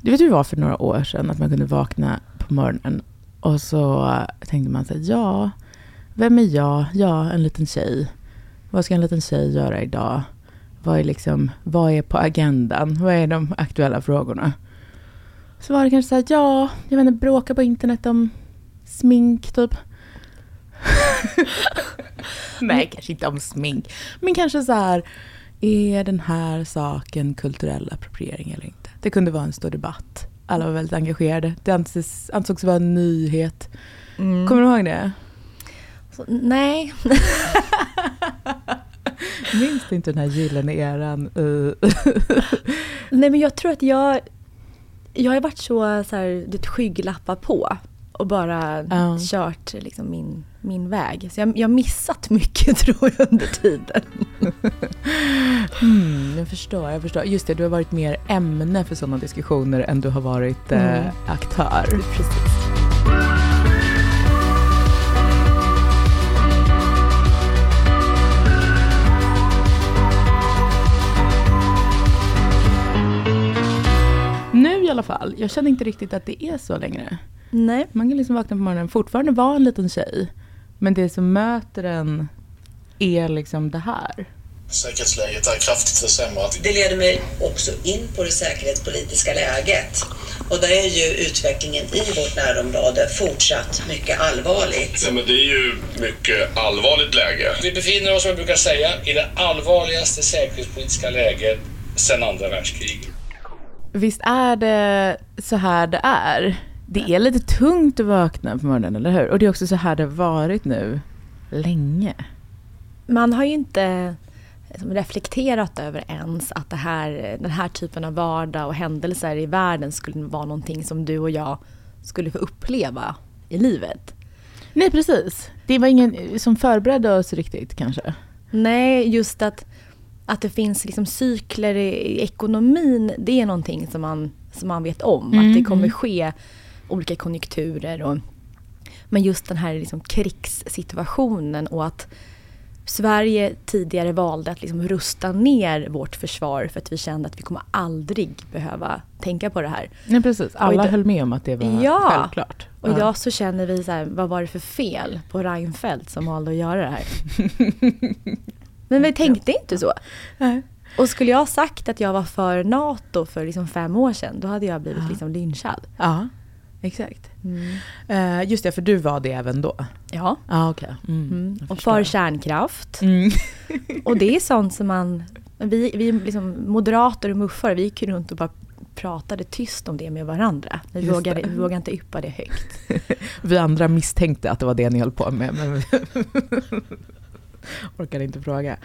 Du vet hur det var för några år sedan att man kunde vakna på morgonen och så tänkte man sig, ja, vem är jag? Ja, en liten tjej. Vad ska en liten tjej göra idag? Vad är, liksom, vad är på agendan? Vad är de aktuella frågorna? Så var det kanske så här, ja, jag vet inte, bråka på internet om smink typ. Nej, kanske inte om smink. Men kanske så här, är den här saken kulturell appropriering eller inte? Det kunde vara en stor debatt. Alla var väldigt engagerade. Det ansågs, ansågs vara en nyhet. Mm. Kommer du ihåg det? Så, nej. Minns du inte den här gyllene eran? nej men jag tror att jag, jag har varit så, så här, det skygglappar på och bara uh. kört liksom min, min väg. Så jag, har missat mycket tror jag under tiden. mm, jag förstår, jag förstår. Just det, du har varit mer ämne för sådana diskussioner än du har varit eh, mm. aktör. Precis. Nu i alla fall, jag känner inte riktigt att det är så längre. Nej. Man kan liksom vakna på morgonen fortfarande vara en liten tjej. Men det som möter en är liksom det här. Säkerhetsläget är kraftigt försämrat. Det leder mig också in på det säkerhetspolitiska läget. Och där är ju utvecklingen i vårt närområde fortsatt mycket allvarligt. Ja, men det är ju mycket allvarligt läge. Vi befinner oss, som jag brukar säga, i det allvarligaste säkerhetspolitiska läget sedan andra världskriget. Visst är det så här det är? Det är lite tungt att vakna på morgonen, eller hur? Och det är också så här det har varit nu länge. Man har ju inte liksom reflekterat över ens att det här, den här typen av vardag och händelser i världen skulle vara någonting som du och jag skulle få uppleva i livet. Nej, precis. Det var ingen som förberedde oss riktigt kanske. Nej, just att, att det finns liksom cykler i ekonomin, det är någonting som man, som man vet om. Mm. Att det kommer ske olika konjunkturer. Och, men just den här liksom krigssituationen och att Sverige tidigare valde att liksom rusta ner vårt försvar för att vi kände att vi kommer aldrig behöva tänka på det här. Nej, precis. Alla idag, höll med om att det var ja, självklart. Och idag så känner vi så här, vad var det för fel på Reinfeldt som valde att göra det här? Men vi tänkte inte så. Och skulle jag sagt att jag var för NATO för liksom fem år sedan, då hade jag blivit liksom lynchad. Ja. Exakt. Mm. Uh, just det, för du var det även då? Ja. Ah, okay. Mm. Mm. Och för kärnkraft. Mm. och det är sånt som man... Vi, vi liksom, moderater och muffar, vi gick runt och bara pratade tyst om det med varandra. Vi vågade, vi vågade inte yppa det högt. vi andra misstänkte att det var det ni höll på med, men vi orkade inte fråga.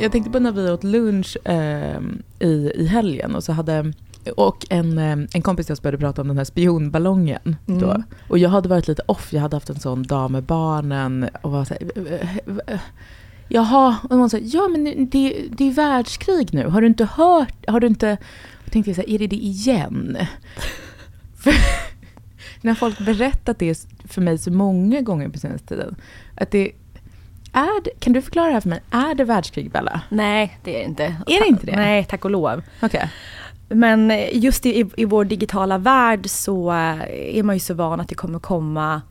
Jag tänkte på när vi åt lunch eh, i, i helgen och så hade och en, eh, en kompis till oss började prata om den här spionballongen. Mm. Då. Och jag hade varit lite off, jag hade haft en sån dag med barnen och var så här, Jaha, och hon sa, ja men det, det är världskrig nu, har du inte hört, har du inte... Jag tänkte jag så här, är det det igen? för, när folk berättat det för mig så många gånger på senaste tiden, att det är det, kan du förklara det här för mig? Är det världskrig, Bella? Nej, det är det inte. Är det inte det? Nej, tack och lov. Okay. Men just i, i vår digitala värld så eh, är man ju så van att det kommer komma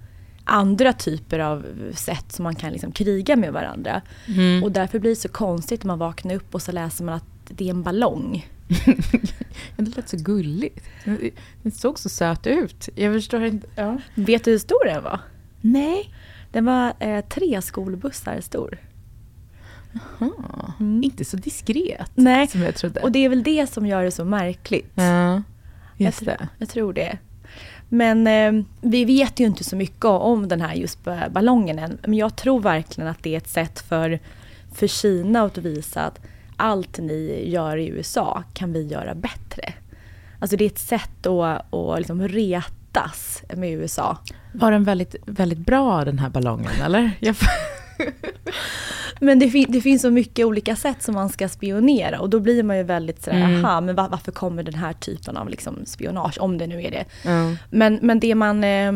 andra typer av sätt som man kan liksom kriga med varandra. Mm. Och därför blir det så konstigt när man vaknar upp och så läser man att det är en ballong. det lät så gulligt. Den såg så söt ut. Jag förstår inte. Ja. Vet du hur stor den var? Nej. Den var eh, tre skolbussar stor. Mm. Inte så diskret Nej. som jag trodde. Och det är väl det som gör det så märkligt. Ja, just jag, det. Jag tror det. Men eh, vi vet ju inte så mycket om den här just ballongen än. Men jag tror verkligen att det är ett sätt för, för Kina att visa att allt ni gör i USA kan vi göra bättre. Alltså det är ett sätt att, att liksom retas med USA. Var den väldigt, väldigt bra den här ballongen eller? Men det, fin det, finns så mycket olika sätt som man ska spionera och då blir man ju väldigt sådär, mm. aha, men var varför kommer den här typen av liksom spionage, om det nu är det. Mm. Men, men det man, eh,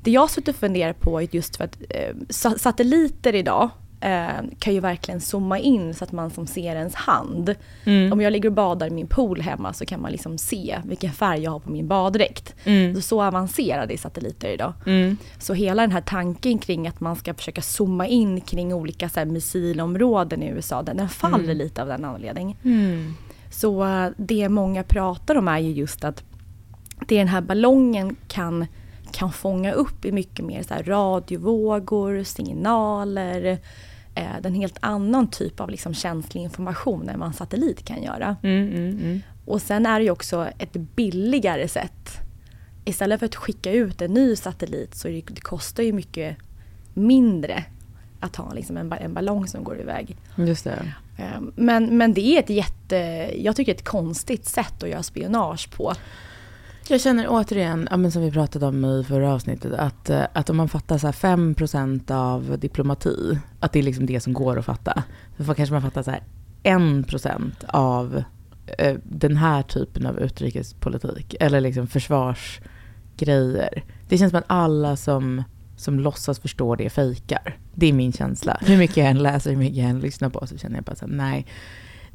det jag suttit och funderat på är just för att eh, satelliter idag kan ju verkligen zooma in så att man som ser ens hand. Mm. Om jag ligger och badar i min pool hemma så kan man liksom se vilken färg jag har på min baddräkt. Mm. Så, så avancerade är satelliter idag. Mm. Så hela den här tanken kring att man ska försöka zooma in kring olika så här, missilområden i USA, den, den faller mm. lite av den anledningen. Mm. Så uh, det många pratar om är ju just att det den här ballongen kan kan fånga upp i mycket mer så radiovågor, signaler, eh, en helt annan typ av liksom känslig information än vad en satellit kan göra. Mm, mm, mm. Och sen är det ju också ett billigare sätt. Istället för att skicka ut en ny satellit så det, det kostar ju mycket mindre att ha liksom en, en ballong som går iväg. Just det. Eh, men, men det är ett jätte, jag tycker ett konstigt sätt att göra spionage på. Jag känner återigen, ja, men som vi pratade om i förra avsnittet, att, eh, att om man fattar så här 5% av diplomati, att det är liksom det som går att fatta. Så kanske man fattar så här 1% av eh, den här typen av utrikespolitik, eller liksom försvarsgrejer. Det känns som att alla som, som låtsas förstå det fejkar. Det är min känsla. Hur mycket jag än läser, hur mycket jag än lyssnar på, så känner jag bara så här, nej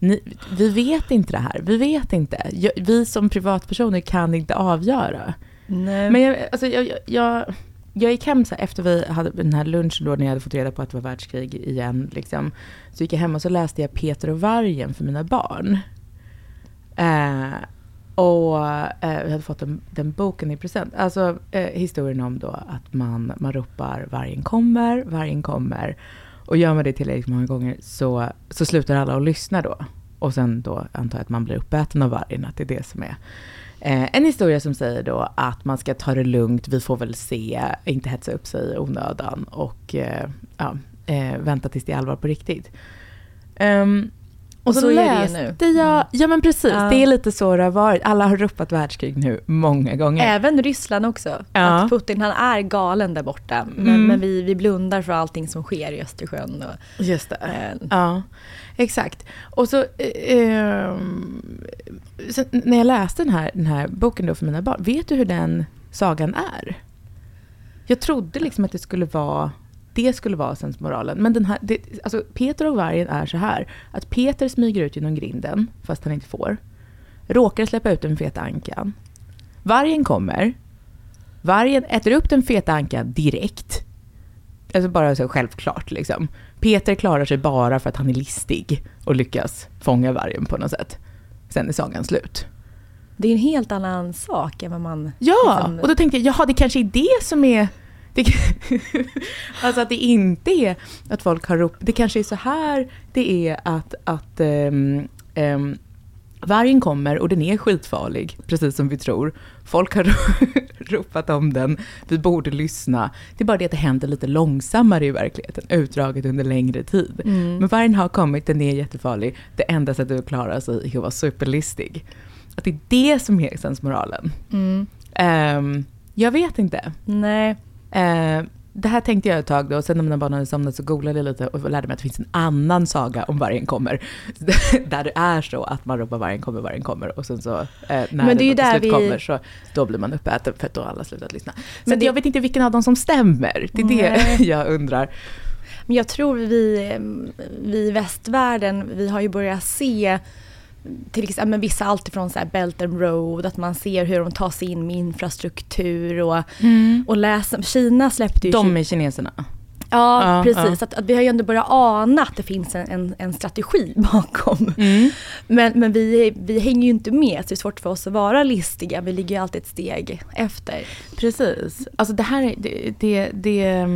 ni, vi vet inte det här. Vi vet inte. Vi som privatpersoner kan inte avgöra. Nej. Men jag, alltså, jag, jag, jag gick hem så här, efter vi hade den här lunchen då när jag hade fått reda på att det var världskrig igen. Liksom, så gick jag hem och så läste jag Peter och vargen för mina barn. Eh, och eh, vi hade fått den, den, boken i present. Alltså eh, historien om då att man, man ropar vargen kommer, vargen kommer. Och gör man det tillräckligt många gånger så, så slutar alla att lyssna då. Och sen då antar jag att man blir uppäten av vargen, att det är det som är eh, en historia som säger då att man ska ta det lugnt, vi får väl se, inte hetsa upp sig i onödan och eh, ja, eh, vänta tills det är allvar på riktigt. Um, och så, så läste är det nu. jag, mm. ja men precis, ja. det är lite så det har varit. Alla har ropat världskrig nu många gånger. Även Ryssland också. Ja. Att Putin, han är galen där borta. Men, mm. men, vi, vi blundar för allting som sker i Östersjön. Och, Just det. Äh, ja, exakt. Och så, eh, så, när jag läste den här, den här boken då för mina barn, vet du hur den sagan är? Jag trodde liksom att det skulle vara det skulle vara sensmoralen. Men den här, det, alltså Peter och vargen är så här. Att Peter smyger ut genom grinden, fast han inte får. Råkar släppa ut den feta ankan. Vargen kommer. Vargen äter upp den feta ankan direkt. Alltså bara så självklart liksom. Peter klarar sig bara för att han är listig och lyckas fånga vargen på något sätt. Sen är sagan slut. Det är en helt annan sak än vad man... Ja, liksom... och då tänkte jag, jaha det kanske är det som är det, alltså att det inte är att folk har ropat, det kanske är så här det är att, att um, um, vargen kommer och den är skitfarlig, precis som vi tror. Folk har ropat om den, vi borde lyssna. Det är bara det att det händer lite långsammare i verkligheten, utdraget under längre tid. Mm. Men vargen har kommit, den är jättefarlig. Det enda sättet att klara sig är att vara superlistig. Att det är det som är sensmoralen. Mm. Um, jag vet inte. Nej. Eh, det här tänkte jag ett tag då, sen när mina barn hade somnat så googlade jag lite och lärde mig att det finns en annan saga om vargen kommer. Där det är så att man ropar vargen kommer, vargen kommer och sen så eh, när Men det, det slut vi... kommer så då blir man uppäten för att då har alla slutat lyssna. Men det... jag vet inte vilken av dem som stämmer, det är Nej. det jag undrar. Men jag tror vi, vi i västvärlden, vi har ju börjat se till exempel vissa alltifrån så Belt and Road, att man ser hur de tar sig in med infrastruktur och, mm. och läser. Kina släppte ju... De är kineserna? Ja, ja precis. Ja. Att, att, vi har ju ändå börjat ana att det finns en, en, en strategi bakom. Mm. Men, men vi, vi hänger ju inte med, så det är svårt för oss att vara listiga. Vi ligger ju alltid ett steg efter. Precis. Alltså det här, det, det, det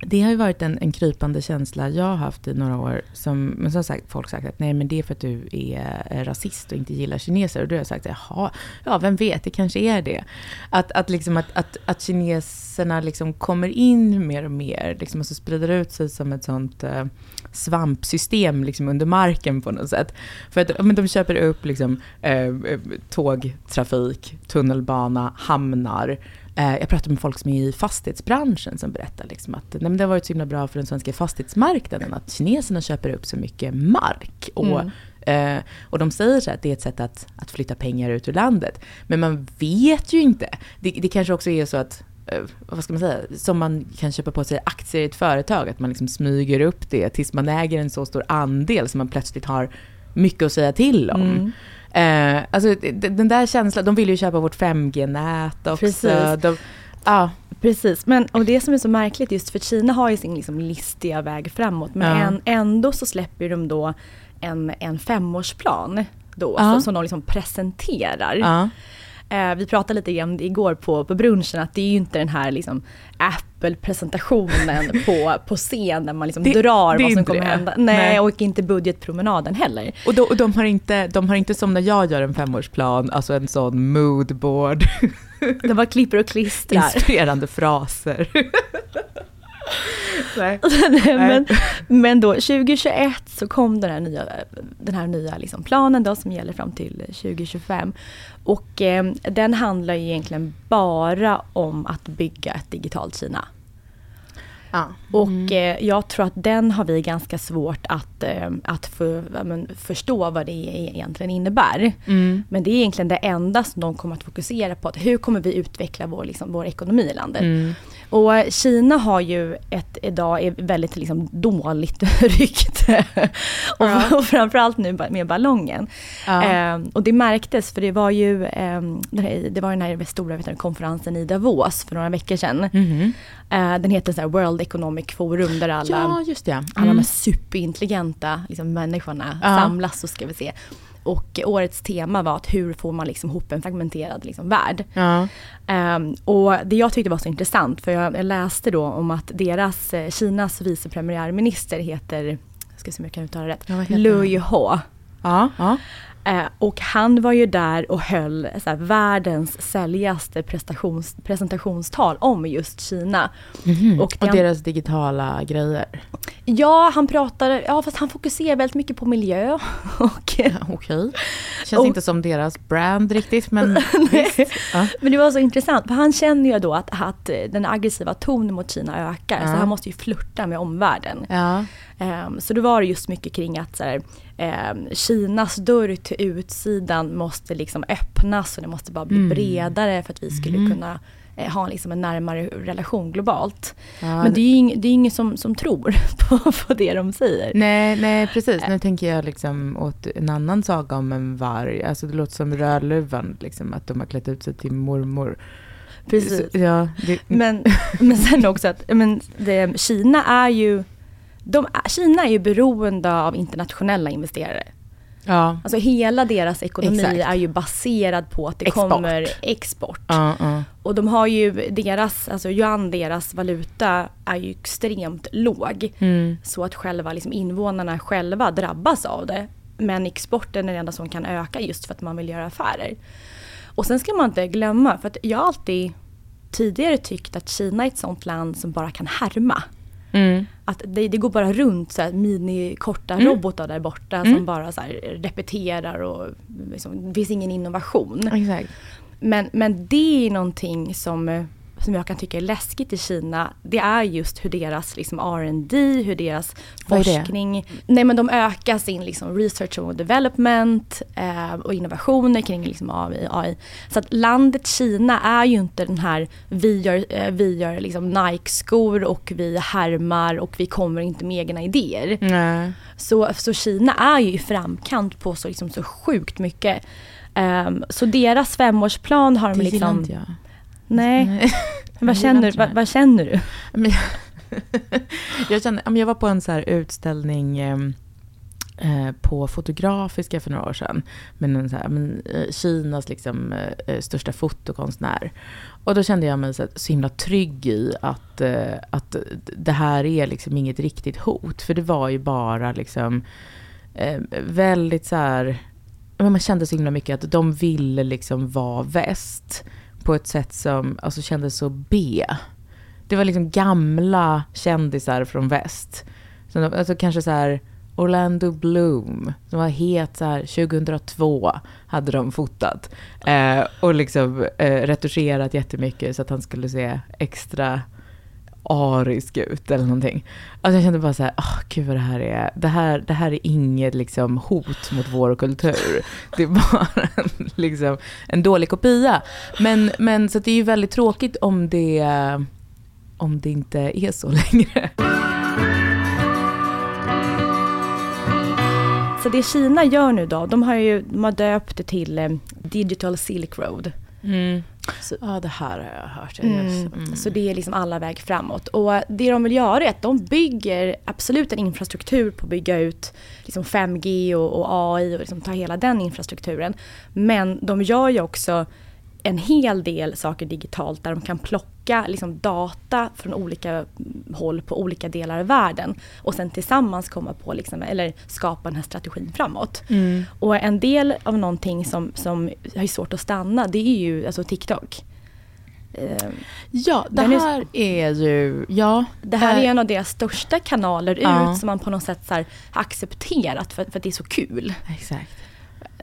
det har ju varit en, en krypande känsla jag har haft i några år. Som, men så har sagt, folk sagt att nej men det är för att du är, rasist och inte gillar kineser. Och då har jag sagt, jaha, ja vem vet, det kanske är det. Att, att, liksom, att, att, att kineserna liksom kommer in mer och mer, liksom, och så sprider ut sig som ett sånt eh, svampsystem liksom, under marken på något sätt. För att men de köper upp liksom, eh, eh tågtrafik, tunnelbana, hamnar. Eh, jag pratar med folk som är i fastighetsbranschen som berättar liksom att nej, det har varit så himla bra för den svenska fastighetsmarknaden att kineserna köper upp så mycket mark. Och, mm. eh, och de säger så att det är ett sätt att, att flytta pengar ut ur landet. Men man vet ju inte. Det, det kanske också är så att eh, vad ska man säga, som man kan köpa på sig aktier i ett företag, att man liksom smyger upp det tills man äger en så stor andel som man plötsligt har mycket att säga till om. Mm. Eh, alltså den där känslan, de vill ju köpa vårt 5G-nät också. Precis. De, ah. Precis, men och det som är så märkligt just för Kina har ju sin liksom listiga väg framåt men ja. en, ändå så släpper de då en, en femårsplan då, ja. så, som de liksom presenterar. Ja. Eh, vi pratade lite grann igår på, på brunchen att det är ju inte den här liksom Apple-presentationen på, på scen där man liksom det, drar det vad som kommer det. hända. Nej, Nej, och inte budgetpromenaden heller. Och, då, och de, har inte, de har inte som när jag gör en femårsplan, alltså en sån moodboard. De bara klipper och klistrar. Inspirerande fraser. Nej. men, men då 2021 så kom den här nya, den här nya liksom planen då som gäller fram till 2025. Och eh, den handlar egentligen bara om att bygga ett digitalt Kina. Ja. Och mm. eh, jag tror att den har vi ganska svårt att, eh, att för, men, förstå vad det egentligen innebär. Mm. Men det är egentligen det enda som de kommer att fokusera på. Att hur kommer vi utveckla vår, liksom, vår ekonomi i landet? Mm. Och Kina har ju ett idag är väldigt liksom dåligt rykte. Ja. och, och framförallt nu med ballongen. Ja. Eh, och det märktes för det var ju eh, det var den här stora vet du, konferensen i Davos för några veckor sedan. Mm. Eh, den heter så här World Economic Forum där alla, ja, just det. Mm. alla de här mm. superintelligenta liksom, människorna ja. samlas så ska vi se. Och årets tema var att hur får man liksom ihop en fragmenterad liksom värld. Ja. Um, och det jag tyckte var så intressant, för jag, jag läste då om att deras, eh, Kinas vice premiärminister heter, jag ska se om jag kan uttala rätt, ja, Lu Yiho. Ja, ja. Eh, och han var ju där och höll så här, världens säljaste presentationstal om just Kina. Mm. Och, och, deras digitala grejer? Ja, han pratade, ja fast han fokuserar väldigt mycket på miljö. och, ja, Okej. Okay. Känns och, inte som deras brand riktigt men visst. Ja. Men det var så intressant, för han känner ju då att, att den aggressiva tonen mot Kina ökar. Ja. Så han måste ju flirta med omvärlden. Ja. Um, så då var det just mycket kring att så här, um, Kinas dörr till utsidan måste liksom öppnas och det måste bara bli mm. bredare för att vi skulle mm. kunna eh, ha liksom en närmare relation globalt. Ja, Men det är ju ing, det är ingen som, som tror på, på det de säger. Nej, nej precis. Nu tänker jag liksom åt en annan saga om en varg. Alltså det låter som Rödluvan, liksom, att de har klätt ut sig till mormor. Precis. Ja, det... men, men sen också att men det, Kina är ju de, Kina är ju beroende av internationella investerare. Ja. Alltså hela deras ekonomi Exakt. är ju baserad på att det export. kommer export. Uh, uh. Och de har ju deras, alltså yuan, deras valuta är ju extremt låg. Mm. Så att själva liksom invånarna själva drabbas av det. Men exporten är det enda som kan öka just för att man vill göra affärer. Och sen ska man inte glömma, för att jag har alltid tidigare tyckt att Kina är ett sånt land som bara kan härma. Mm. Att det, det, går bara runt så här mini-korta mm. robotar där borta mm. som bara så repeterar och liksom, det finns ingen innovation. Exakt. Men, men det är någonting som som jag kan tycka är läskigt i Kina, det är just hur deras liksom, R&D, hur deras forskning, nej men de ökar sin liksom, research och development eh, och innovationer kring liksom, AI. Så att landet Kina är ju inte den här, vi gör, eh, vi gör liksom, Nike-skor och vi härmar och vi kommer inte med egna idéer. Nej. Så, så Kina är ju i framkant på så, liksom, så sjukt mycket. Um, så deras femårsplan har de liksom... Inte jag. Nej. vad, känner, vad, vad, känner du? jag, känner, jag var på en så utställning ehm, eh, på Fotografiska för några år sedan. Med en så här, men, eh, Kinas liksom, eh, största fotokonstnär. Och då kände jag mig så, så himla trygg i att, att det här är liksom inget riktigt hot. För det var ju bara liksom väldigt så här... Man kände så himla mycket att de ville liksom vara väst på ett sätt som alltså, kändes så B. Det var liksom gamla kändisar från väst. Så, alltså kanske så här Orlando Bloom, som var het så här 2002, hade de fotat. Eh, och liksom eh, retuscherat jättemycket så att han skulle se extra arisk ut eller någonting. Alltså jag kände bara så här, oh, gud vad det här är, det här, det här är inget liksom hot mot vår kultur. Det är bara en, liksom, en dålig kopia. Men, men så det är ju väldigt tråkigt om det, om det inte är så längre. Så det Kina gör nu då, de har ju de har döpt det till eh, Digital Silk Road. Mm. Så, ja, det här har jag hört. Mm. Mm. Så det är liksom alla väg framåt. Och det de vill göra är att de bygger absolut en infrastruktur på att bygga ut liksom 5G och, och AI och liksom ta hela den infrastrukturen. Men de gör ju också en hel del saker digitalt där de kan plocka liksom, data från olika håll på olika delar av världen och sen tillsammans komma på, liksom, eller skapa den här strategin framåt. Mm. Och en del av någonting som, som har svårt att stanna det är ju alltså TikTok. Eh, ja, det här är, ju, ja. Det här är en av deras största kanaler ja. ut som man på något sätt så har accepterat för, för att det är så kul. Exakt.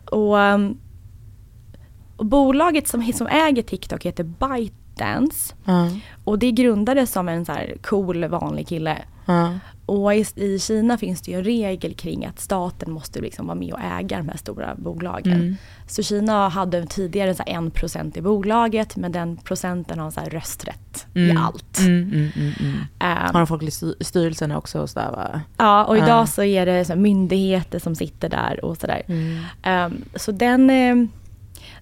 Och um, och bolaget som, som äger TikTok heter ByteDance. Mm. Och det grundades som en så här cool vanlig kille. Mm. Och i, i, Kina finns det ju en regel kring att staten måste liksom vara med och äga de här stora bolagen. Mm. Så Kina hade tidigare så en procent i bolaget men den procenten har så rösträtt i mm. allt. Um, har de folk i styrelsen också? Och så där, va? Ja, och idag så är det så myndigheter som sitter där och sådär. Um, så den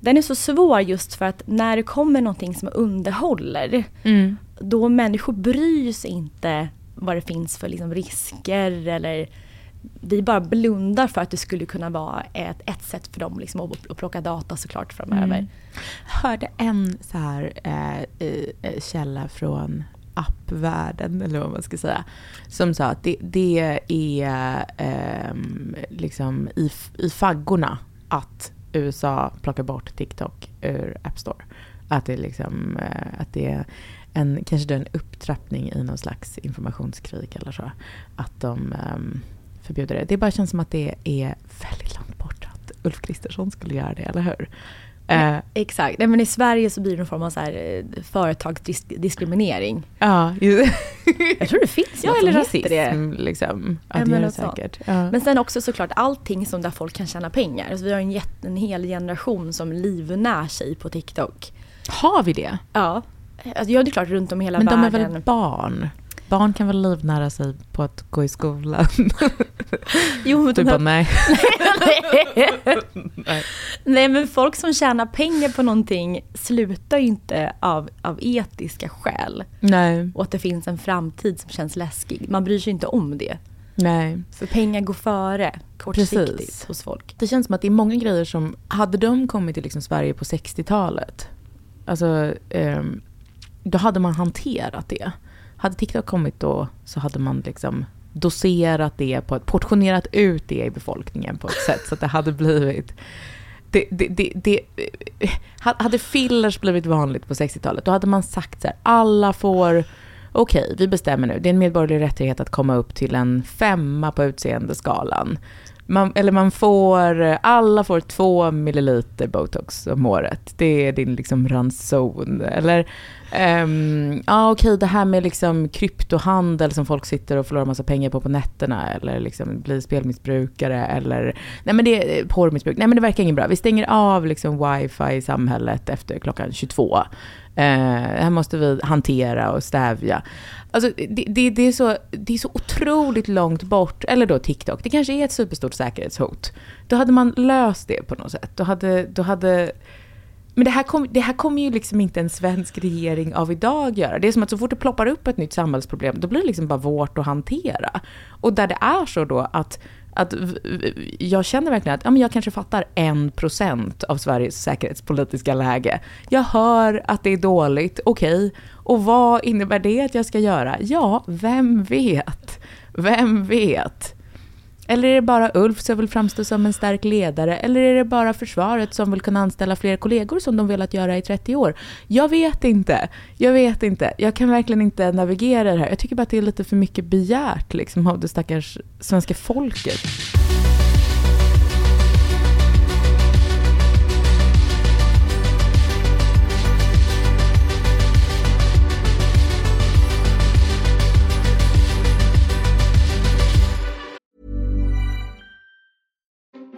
den är så svår just för att när det kommer någonting som underhåller, mm. då människor bryr sig inte vad det finns för liksom risker eller vi bara blundar för att det skulle kunna vara ett, ett sätt för dem liksom att, att plocka data såklart framöver. Mm. hörde en så här eh, eh, källa från appvärlden, eller vad man ska säga, som sa att det, det är eh, liksom i, i faggorna att USA plockar bort TikTok ur App Store. Att det, liksom, eh, att det är en, kanske det är en upptrappning i någon slags informationskrig eller så. Att de um, förbjuder det. Det bara känns som att det är väldigt långt bort att Ulf Kristersson skulle göra det, eller hur? Eh, exakt. Nej, men I Sverige så blir det en form av så här, eh, företagsdiskriminering. Ja, jag tror det finns Ja, eller rasism. Liksom. Ja, det det säkert. Ja. Men sen också såklart allting som där folk kan tjäna pengar. Alltså, vi har en, jätte, en hel generation som livnär sig på TikTok. Har vi det? Ja. Alltså, ja, det är klart runt om i hela men världen. Men de är väl barn? Barn kan väl livnära sig på att gå i skolan? jo, men du bara, nej. nej. nej. men folk som tjänar pengar på någonting slutar ju inte av, av etiska skäl. Nej. Och att det finns en framtid som känns läskig. Man bryr sig inte om det. Nej. För pengar går före kortsiktigt Precis. hos folk. Det känns som att det är många grejer som, hade de kommit till liksom Sverige på 60-talet, alltså, eh, då hade man hanterat det. Hade TikTok kommit då så hade man liksom doserat det, på ett, portionerat ut det i befolkningen på ett sätt så att det hade blivit det, det, det, det, hade fillers blivit vanligt på 60-talet, då hade man sagt så här, alla får, okej, okay, vi bestämmer nu, det är en medborgerlig rättighet att komma upp till en femma på utseendeskalan. Man, eller man får, alla får två milliliter botox om året. Det är din liksom ranson. Eller, um, ja okej, okay, det här med liksom kryptohandel som folk sitter och förlorar massa pengar på på nätterna. Eller liksom blir spelmissbrukare. Eller, nej men det är porrmissbruk. Nej men det verkar inget bra. Vi stänger av liksom wifi i samhället efter klockan 22. Uh, eh, här måste vi hantera och stävja. Alltså, det, det, det, är så, det är så otroligt långt bort. Eller då TikTok. Det kanske är ett superstort säkerhetshot. Då hade man löst det på något sätt. Då hade, då hade men det här, kom, det här kommer ju liksom inte en svensk regering av idag göra. Det är som att så fort det ploppar upp ett nytt samhällsproblem, då blir det liksom bara vårt att hantera. Och där det är så då att att jag känner verkligen att ja, men jag kanske fattar en procent av Sveriges säkerhetspolitiska läge. Jag hör att det är dåligt, okej. Okay. Och vad innebär det att jag ska göra? Ja, vem vet? Vem vet? Eller är det bara Ulf som vill framstå som en stark ledare? Eller är det bara försvaret som vill kunna anställa fler kollegor som de velat göra i 30 år? Jag vet inte. Jag vet inte. Jag kan verkligen inte navigera det här. Jag tycker bara att det är lite för mycket begärt liksom, av det stackars svenska folket.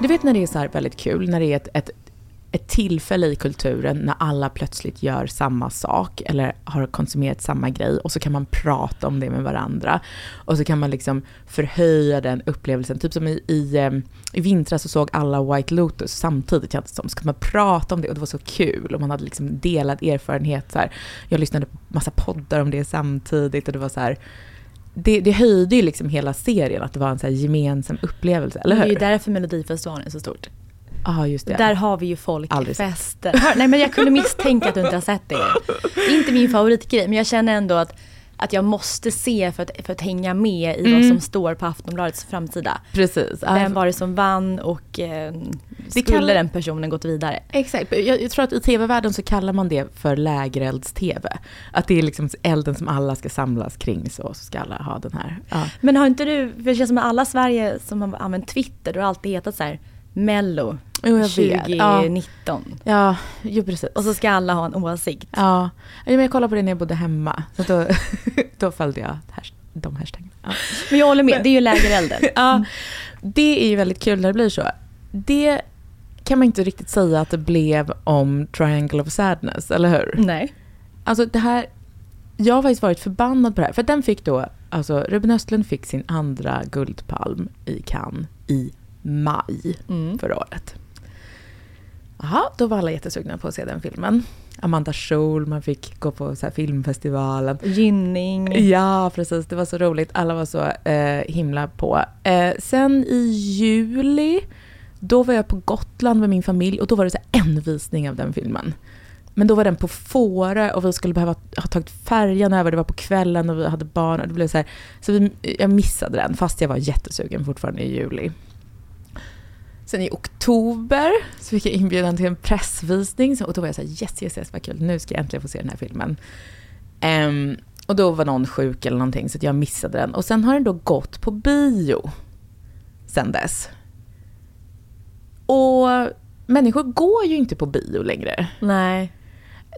Du vet när det är så här väldigt kul, när det är ett, ett, ett tillfälle i kulturen när alla plötsligt gör samma sak eller har konsumerat samma grej och så kan man prata om det med varandra. Och så kan man liksom förhöja den upplevelsen. Typ som i, i, ehm, i vintras så såg alla White Lotus samtidigt kändes det som. Så kan man prata om det och det var så kul och man hade liksom delad erfarenhet. Så här. Jag lyssnade på massa poddar om det samtidigt och det var så här det, det höjde ju liksom hela serien, att det var en så gemensam upplevelse, eller hur? Det är ju därför Melodifestivalen är så stort. Ja, ah, just det. Där har vi ju folkfester. Nej, men jag kunde misstänka att du inte har sett det. Det är inte min favoritgrej, men jag känner ändå att att jag måste se för att, för att hänga med i mm. vad som står på Aftonbladets framsida. Precis. Vem var det som vann och eh, skulle kallar... den personen gått vidare? Exakt. Jag, jag tror att i tv-världen så kallar man det för lägerelds-tv. Att det är liksom elden som alla ska samlas kring så, så ska alla ha den här. Ja. Men har inte du, för det känns som att alla Sverige som har använt Twitter, du har alltid hetat så här Mello jag 2019. Ja, ja jo, precis. Och så ska alla ha en åsikt. Ja, jag kollade på det när jag bodde hemma. Så då, då följde jag de hashtaggen. Ja. Men jag håller med, det är ju lägerelden. ja, det är ju väldigt kul när det blir så. Det kan man inte riktigt säga att det blev om Triangle of Sadness, eller hur? Nej. Alltså det här, jag har faktiskt varit förbannad på det här. För den fick då, alltså Ruben Östlund fick sin andra Guldpalm i Cannes i maj mm. förra året. Jaha, då var alla jättesugna på att se den filmen. Amanda Schulman fick gå på så filmfestivalen. Gynning. Ja, precis. Det var så roligt. Alla var så eh, himla på. Eh, sen i juli, då var jag på Gotland med min familj och då var det så en visning av den filmen. Men då var den på Fårö och vi skulle behöva ha tagit färjan över. Det var på kvällen och vi hade barn. Och det blev så här, så vi, jag missade den fast jag var jättesugen fortfarande i juli. Sen i oktober så fick jag inbjudan till en pressvisning. Och då var jag så här, yes, yes, yes, vad kul. Nu ska jag äntligen få se den här filmen. Um, och då var någon sjuk eller någonting så jag missade den. Och sen har den då gått på bio. Sen dess. Och människor går ju inte på bio längre. Nej.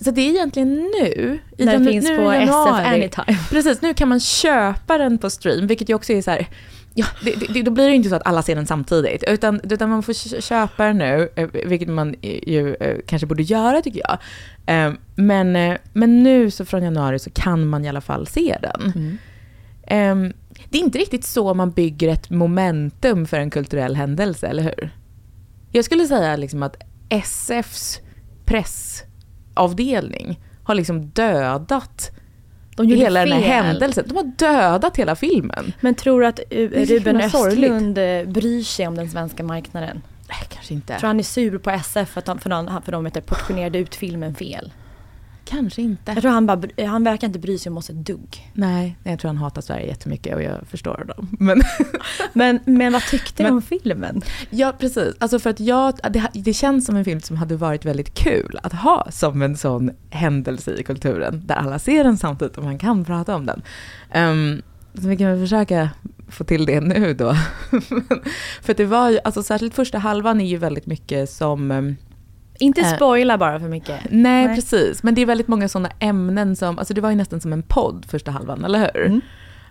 Så det är egentligen nu. I När den finns nu på SF Anytime. Precis, nu kan man köpa den på stream, vilket ju också är så här, Ja, det, det, då blir det inte så att alla ser den samtidigt, utan, utan man får köpa den nu, eh, vilket man ju eh, kanske borde göra tycker jag. Eh, men, men nu så från januari så kan man i alla fall se den. Mm. Ehm, det är inte riktigt så man bygger ett momentum för en kulturell händelse, eller hur? Jag skulle säga liksom att SFs pressavdelning har liksom dödat de hela fel. den här händelsen. De har dödat hela filmen. Men tror du att uh, Ruben Östlund eh, bryr sig om den svenska marknaden? Nej, kanske inte. Tror han är sur på SF för att de, för de, för de portionerade ut filmen fel? Kanske inte. Jag tror han, bara, han verkar inte bry sig om oss ett dugg. Nej, jag tror han hatar Sverige jättemycket och jag förstår dem. Men, men, men vad tyckte du om filmen? Ja, precis. Alltså för att jag, det, det, känns som en film som hade varit väldigt kul att ha som en sån händelse i kulturen, där alla ser den samtidigt och man kan prata om den. Um, så vi kan väl försöka få till det nu då. för det var ju, alltså särskilt första halvan är ju väldigt mycket som ehm, Inte Eh. spoila bara för mycket. Nej, Nej. precis. Men det är väldigt många sådana ämnen som, alltså det var ju nästan som en podd första halvan, eller hur? Mm.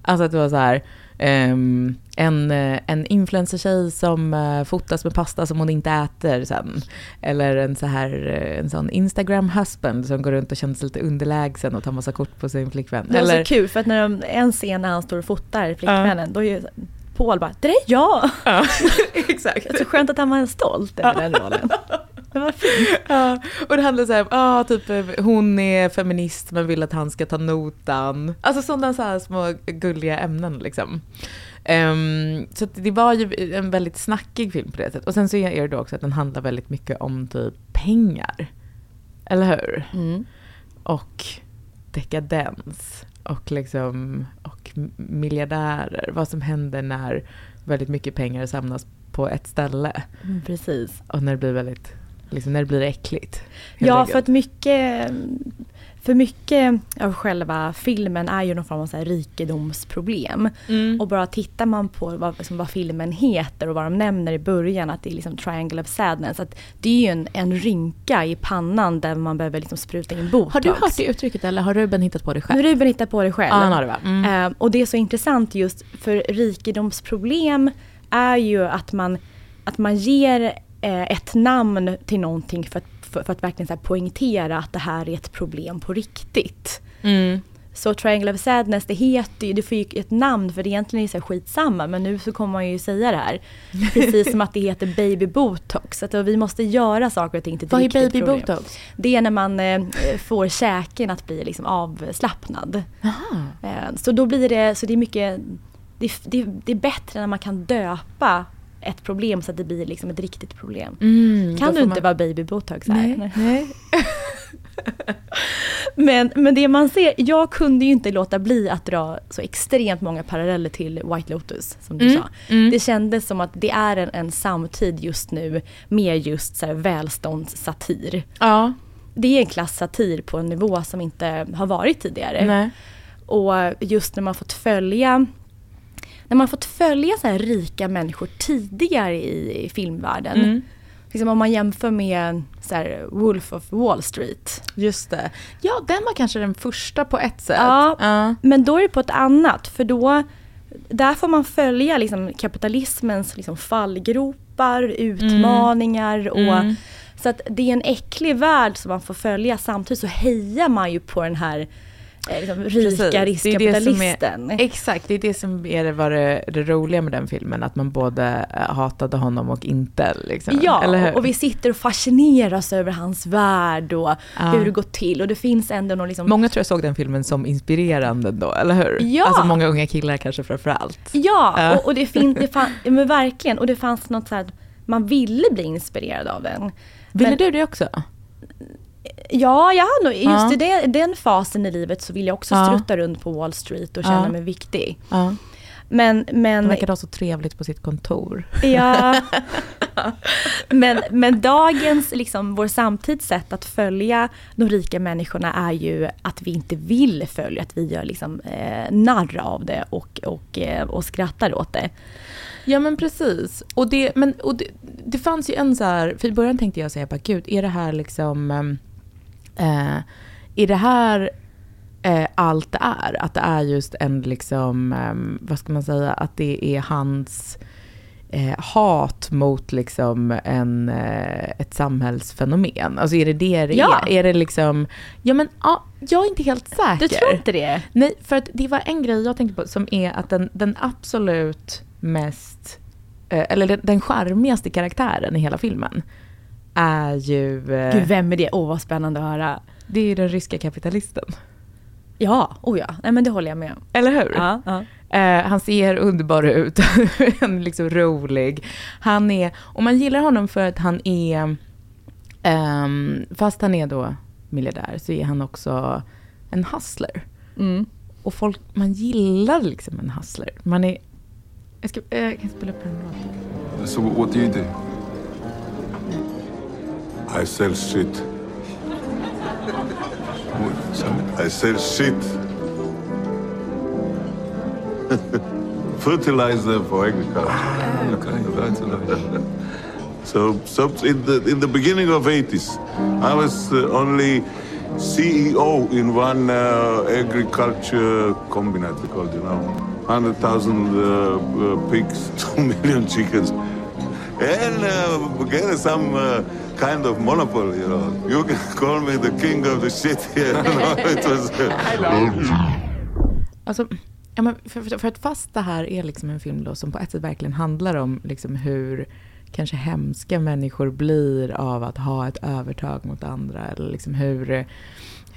Alltså att det var så här, ehm, en, eh, en influencer-tjej som uh, fotas med pasta som hon inte äter sen. Eller en, så här, en sån Instagram-husband som går runt och känner sig lite underlägsen och tar massa kort på sin flickvän. Det var eller, så kul för att när de, en scen när han står och fotar flickvännen, då är ju Paul bara, det där är jag! Ja, exakt. Det är så skönt att han var stolt över den rollen. Det var fint. Ja, och det handlar så här, ah, typ eh, hon är feminist men vill att han ska ta notan. Alltså sådana så här små gulliga ämnen liksom. Ehm, så det var ju en väldigt snackig film på det sättet. Och sen så är det också att den handlar väldigt mycket om typ pengar. Eller hur? Mm. Och dekadens. Och liksom, och miljardärer. Vad som händer när väldigt mycket pengar samlas på ett ställe. Mm, precis. Och när det blir väldigt, liksom när det blir äckligt. Ja, enkelt. för att mycket, för mycket av själva filmen är ju någon form av så här rikedomsproblem. Mm. Och bara tittar man på vad, liksom vad filmen heter och vad de nämner i början, att det är liksom triangle of sadness. Att det är ju en, en rynka i pannan där man behöver liksom spruta in botox. Har du hört det uttrycket eller har Ruben hittat på det Nu själv? Ruben hittar på det själv. Ja, han har det va? Mm. Eh, och det är så intressant just för rikedomsproblem är ju att man, att man ger ett namn till någonting för att, för, för att verkligen så poängtera att det här är ett problem på riktigt. Mm. Så Triangle of Sadness, det heter ju, det får ju ett namn för det egentligen är så här skitsamma men nu så kommer man ju säga det här. Precis som att det heter baby botox. Att vi måste göra saker och ting till ett Vad är baby problem. botox? Det är när man eh, får käken att bli liksom avslappnad. Eh, Så då blir det, så det är mycket, det, det, det är bättre när man kan döpa ett problem så att det blir liksom ett riktigt problem. Mm, kan du inte man- vara baby botox här? Nej. Nej. Men, men det man ser, jag kunde ju inte låta bli att dra så extremt många paralleller till White Lotus som du Mm, sa. mm. Det kändes som att det är en, en samtid just nu med just så här välståndssatir. Ja. Det är en klassatir på en nivå som inte har varit tidigare. Nej. Och just när man fått följa när man fått följa så här rika människor tidigare i, i filmvärlden. Mm. Liksom om man jämför med så här, Wolf of Wall Street. Just det. Ja, den var kanske den första på ett sätt. Ja, Ja. men då är det på ett annat. För då, där får man följa liksom kapitalismens liksom fallgropar, utmaningar och Mm. så att det är en äcklig värld som man får följa. Samtidigt så hejar man ju på den här liksom, rika. Det det är- riskkapitalisten. Exakt, det är det som är var det, det roliga med den filmen, att man både eh, hatade honom och inte. Liksom. Ja, och vi sitter och fascineras över hans värld och Ja. hur det går till. Och det finns ändå någon liksom... Många tror jag såg den filmen som inspirerande då, eller hur? Ja. Alltså många unga killar kanske framför allt. Ja, Ja. och, och det finns, det fan, ja, men verkligen. Och det fanns något så här, man ville bli inspirerad av den. Ville Men- du det också? Ja, jag har nog, just i det, den fasen i livet så vill jag också strutta runt på Wall Street och känna mig viktig. Men, men, verkar ha så trevligt på sitt kontor. ja, men, men dagens, liksom, vår samtids sätt att följa de rika människorna är ju att vi inte vill följa, att vi gör liksom, eh, narr av det och, och, eh, och skrattar åt det. Ja men precis. Och det, men, och det, det fanns ju en så här, för i början tänkte jag säga bara gud, är det här liksom, ehm, eh, är det här eh, allt det är? Att det är just en liksom, ehm, vad ska man säga, att det är hans eh, hat mot liksom en, eh, ett samhällsfenomen. Alltså är det det det Ja. är? Är det liksom, ja men ja, jag är inte helt säker. Du tror inte det? Nej, för att det var en grej jag tänkte på som är att den, den absolut mest, eh, eller den, den charmigaste karaktären i hela filmen är ju, eh, Gud, vem är det? Åh, vad spännande att höra. det är ju den ryska kapitalisten. Ja, oh ja. Nej, men det håller jag med om. Eller hur? Ja, ja. Eh, han ser underbar ut, han är liksom rolig. Han är, och man gillar honom för att han är, ehm, fast han är då miljardär så är han också en hustler. Mm. Och folk, man gillar liksom en hustler. Man är, jag, ska, eh, jag kan spela upp en låt. So what do you do? I sell shit. I sell shit. fertilizer for agriculture. so, so in the in the beginning of 80s, I was uh, only CEO in one uh, agriculture combinate called, you know, 100,000 uh, uh, pigs, 2 million chickens, and uh, get some uh, kind of monopoly, you know. You can call me the king of the shit here. it was, Alltså, ja, men för, för, för att fast det här är liksom en film då som på ett sätt verkligen handlar om liksom hur kanske hemska människor blir av att ha ett övertag mot andra. Eller liksom hur,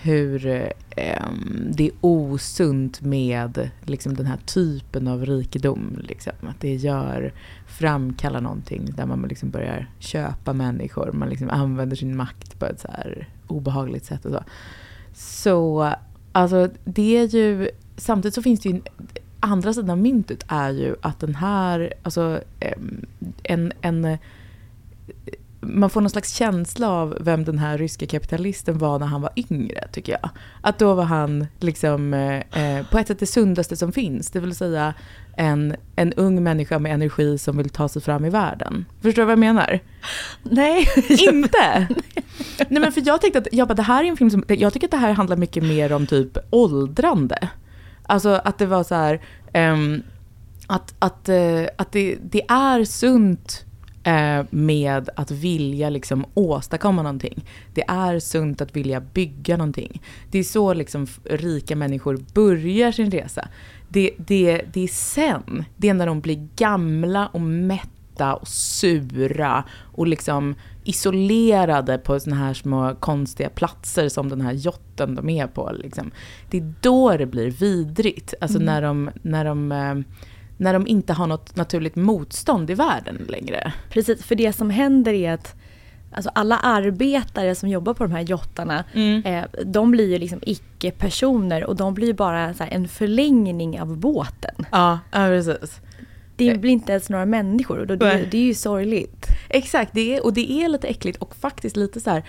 hur eh, det är osunt med liksom den här typen av rikedom. Liksom. Att det gör, framkallar någonting där man liksom börjar köpa människor. Man liksom använder sin makt på ett så här obehagligt sätt. Och så. så alltså, det är ju samtidigt så finns det ju andra sidan av myntet är ju att den här, alltså ehm, en, en man får någon slags känsla av vem den här ryska kapitalisten var när han var yngre, tycker jag. Att då var han liksom eh, på ett sätt det sundaste som finns, det vill säga en, en ung människa med energi som vill ta sig fram i världen. Förstår du vad jag menar? Nej. Inte? Nej men för jag tänkte att, jag bara, det här är en film som, jag tycker att det här handlar mycket mer om typ åldrande. Alltså att det var så här, um, att, att, uh, att det, det är sunt uh, med att vilja liksom åstadkomma någonting. Det är sunt att vilja bygga någonting. Det är så liksom rika människor börjar sin resa. Det, det, det är sen, det är när de blir gamla och mätta och sura och liksom isolerade på såna här små konstiga platser som den här jotten de är på. Liksom. Det är då det blir vidrigt. Alltså mm. när, de, när, de, eh, när de inte har något naturligt motstånd i världen längre. Precis, för det som händer är att Alltså alla arbetare som jobbar på de här jottarna, mm. eh, de blir ju liksom icke-personer och de blir bara så en förlängning av båten. Ja, ja precis det blir inte ens några människor och det, det är ju sorgligt. Exakt, det är, och det är lite äckligt och faktiskt lite så här,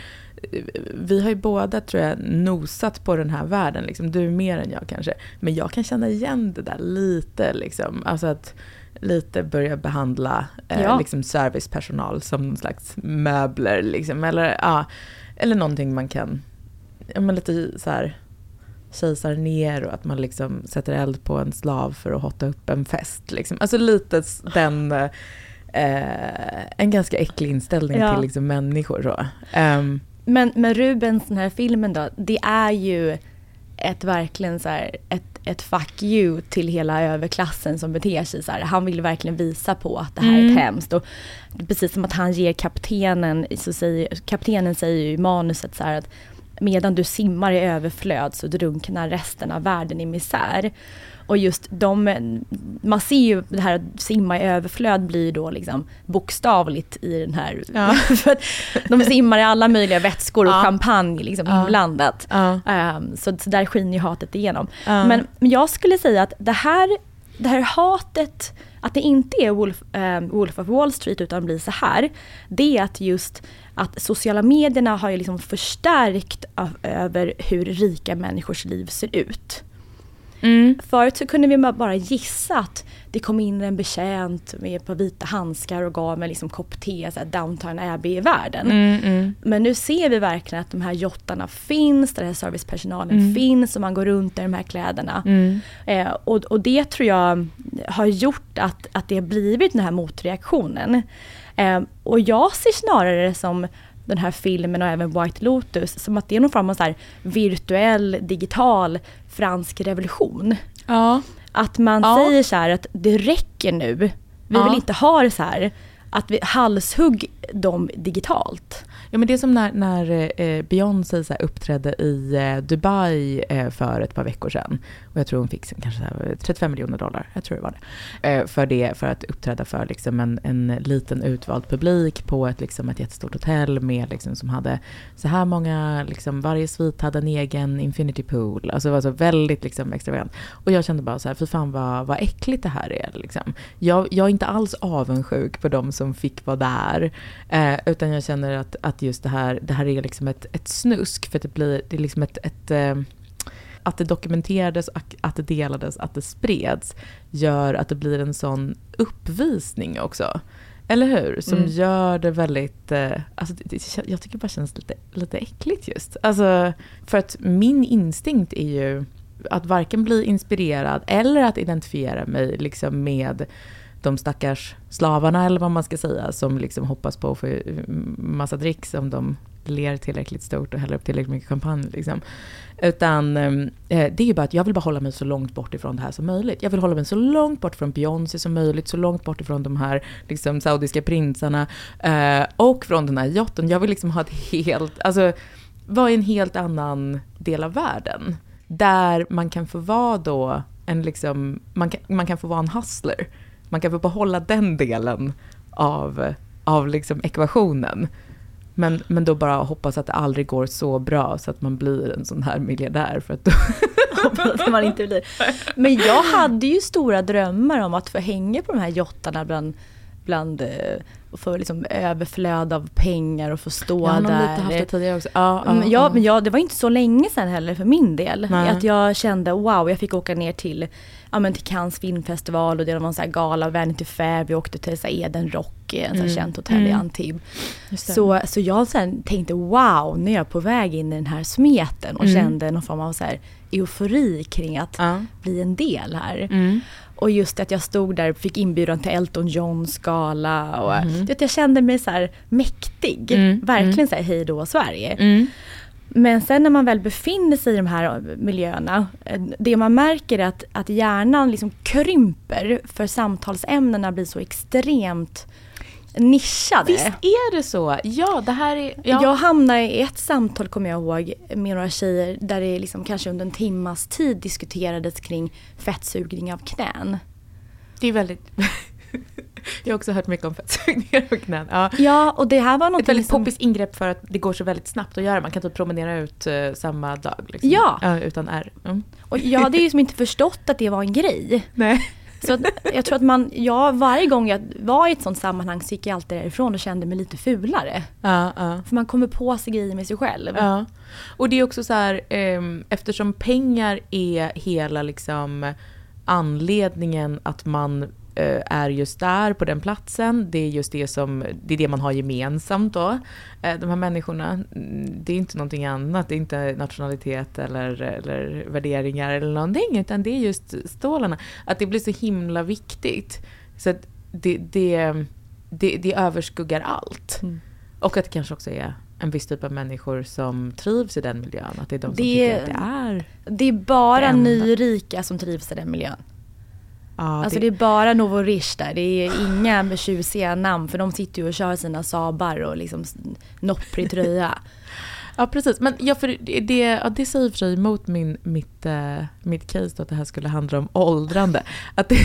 vi har ju båda tror jag nosat på den här världen, liksom. du mer än jag kanske. Men jag kan känna igen det där lite, liksom. alltså att lite börja behandla eh, ja. liksom servicepersonal som någon slags möbler. Liksom. Eller, ja, eller någonting man kan, ja, men lite så här kejsar ner och att man liksom sätter eld på en slav för att hotta upp en fest. Liksom. Alltså lite den, eh, en ganska äcklig inställning ja. till liksom människor. Så. Um, men, men Rubens, den här filmen då, det är ju ett verkligen så här, ett, ett fuck you till hela överklassen som beter sig så här. Han vill verkligen visa på att det här mm. är ett hemskt. Och precis som att han ger kaptenen, så säger, kaptenen säger ju i manuset så här att medan du simmar i överflöd så drunknar resten av världen i misär. Och just de, man ser ju det här att simma i överflöd blir då liksom bokstavligt i den här, ja. för de simmar i alla möjliga vätskor och ja. champagne liksom ja. inblandat. Um, så, så där skiner ju hatet igenom. Men, men jag skulle säga att det här, det här hatet, att det inte är Wolf, um, Wolf of Wall Street utan blir så här, det är att just att sociala medierna har ju liksom förstärkt över hur rika människors liv ser ut. Mm. Förut så kunde vi bara gissa att det kom in en betjänt med ett par vita handskar och gav mig liksom kopp te, så här downtown Abbey i världen. Mm, mm. Men nu ser vi verkligen att de här jottarna finns, den här servicepersonalen mm. finns och man går runt i de här kläderna. Mm. Eh, och, och det tror jag har gjort att, att det har blivit den här motreaktionen. Eh, och jag ser snarare som den här filmen och även White Lotus som att det är någon form av så virtuell, digital fransk revolution. Ja. Att man ja. säger så här att det räcker nu. Vi ja. vill inte ha det så här. Att vi halshugg dem digitalt. Ja, men det är som när, när eh, Beyoncé så uppträdde i eh, Dubai eh, för ett par veckor sedan. Och jag tror hon fick kanske 35 eh, miljoner dollar, jag tror det var det. Eh, för det, för att uppträda för liksom en, en liten utvald publik på ett, liksom ett jättestort hotell med liksom, som hade så här många, liksom, varje svit hade en egen infinity pool. Alltså det var så väldigt liksom, extravagant. Och jag kände bara så här, fy fan vad, vad äckligt det här är. Liksom. Jag, jag är inte alls avundsjuk på de som fick vara där. Eh, utan jag känner att, att just det här, det här är liksom ett, ett snusk. För det blir, det är liksom ett, ett eh, att det dokumenterades, att det delades, att det spreds gör att det blir en sån uppvisning också. Eller hur? Som mm. gör det väldigt... Eh, alltså det, jag tycker det bara känns lite, lite äckligt just. Alltså, för att min instinkt är ju att varken bli inspirerad eller att identifiera mig liksom med de stackars slavarna eller vad man ska säga som liksom hoppas på att få massa dricks om de ler tillräckligt stort och häller upp tillräckligt mycket champagne. Liksom. Utan ehm, eh, det är ju bara att jag vill bara hålla mig så långt bort ifrån det här som möjligt. Jag vill hålla mig så långt bort från Beyoncé som möjligt, så långt bort ifrån de här liksom, saudiska prinsarna eh, och från den här jotten. Jag vill liksom ha ett helt, alltså vara i en helt annan del av världen. Där man kan få vara då en liksom, man kan, man kan få vara en hustler. Man kan få behålla den delen av, av liksom ekvationen. Men, men då bara hoppas att det aldrig går så bra så att man blir en sån här miljardär. För att då hoppas att man inte blir. Men jag hade ju stora drömmar om att få hänga på de här jottarna bland, bland eh, och få liksom överflöd av pengar och få stå jag där. Lite haft det tidigare också. Ja, ja, men, ja, men jag, det var inte så länge sedan heller för min del. Nej. Att jag kände wow, jag fick åka ner till, ja, men till Cannes filmfestival och det var en sån gala, Vanity Fair, vi åkte till så Eden Rock, en sån mm. känt hotell mm. i Antibes. Så, så jag sen tänkte wow, nu är jag på väg in i den här smeten och mm. kände någon form av så här eufori kring att ja. bli en del här. Och just att jag stod där och fick inbjudan till Elton Johns gala. Och mm. vet, jag kände mig så här mäktig. Mm. Verkligen mm. så här, hej då Sverige. Mm. Men sen när man väl befinner sig i de här miljöerna, det man märker är att, att hjärnan liksom krymper för samtalsämnena blir så extremt nischade. Visst är det så? Ja, det här är... Ja. Jag hamnade i ett samtal, kommer jag ihåg, med några tjejer där det liksom kanske under en timmas tid diskuterades kring fettsugning av knän. Det är väldigt... jag har också hört mycket om fettsugningar av knän. Ja. ja, och det här var något Ett väldigt som... poppis ingrepp för att det går så väldigt snabbt att göra. Man kan typ promenera ut uh, samma dag. Liksom. Ja. ja. Utan R. Mm. Och jag hade ju liksom inte förstått att det var en grej. Nej. Så jag tror att man, ja, varje gång jag var i ett sånt sammanhang så gick jag alltid därifrån och kände mig lite fulare. Ja, ja. För man kommer på sig grejer med sig själv. Ja. Och det är också så här, eh, eftersom pengar är hela liksom anledningen att man är just där på den platsen. Det är just det som, det är det man har gemensamt då. Eh, de här människorna, mm, det är inte någonting annat. Det är inte nationalitet eller, eller värderingar eller någonting, utan det är just stålarna. Att det blir så himla viktigt. Så att det, det, det, det överskuggar allt. Mm. Och att det kanske också är en viss typ av människor som trivs i den miljön. Att det är de som det, tycker att det är Det är bara nyrika som trivs i den miljön. Ja, alltså det... det... är bara Novorish där. Det är inga med tjusiga namn för de sitter ju och kör sina Sabar och liksom nopprig tröja. ja precis, men ja, för det, ja, det säger för sig emot min, mitt, uh, mitt case då att det här skulle handla om åldrande. Att det,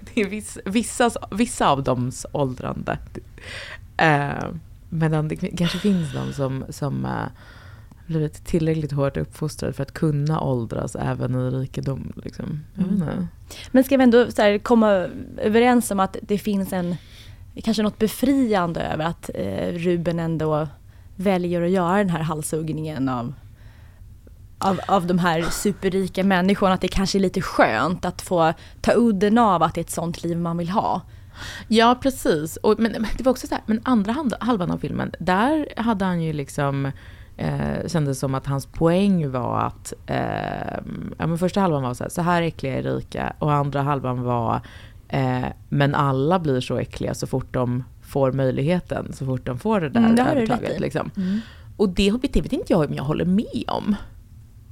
det är viss, vissa, vissa av dems åldrande. Uh, medan det kanske finns de som, som uh, blivit tillräckligt hårt uppfostrad för att kunna åldras även i rikedom. Liksom. Mm. Men ska vi ändå så komma överens om att det finns en, kanske något befriande över att eh, Ruben ändå väljer att göra den här halshuggningen av, av, av de här superrika människorna. Att det kanske är lite skönt att få ta udden av att det är ett sånt liv man vill ha. Ja, precis. Och, men det var också så här, men andra halvan av filmen, där hade han ju liksom eh, kändes som att hans poäng var att eh, ja, men första halvan var så här, så här äckliga är rika och andra halvan var eh, men alla blir så äckliga så fort de får möjligheten, så fort de får det där mm, övertaget. Liksom. Mm. Och det, det vet inte jag om jag håller med om.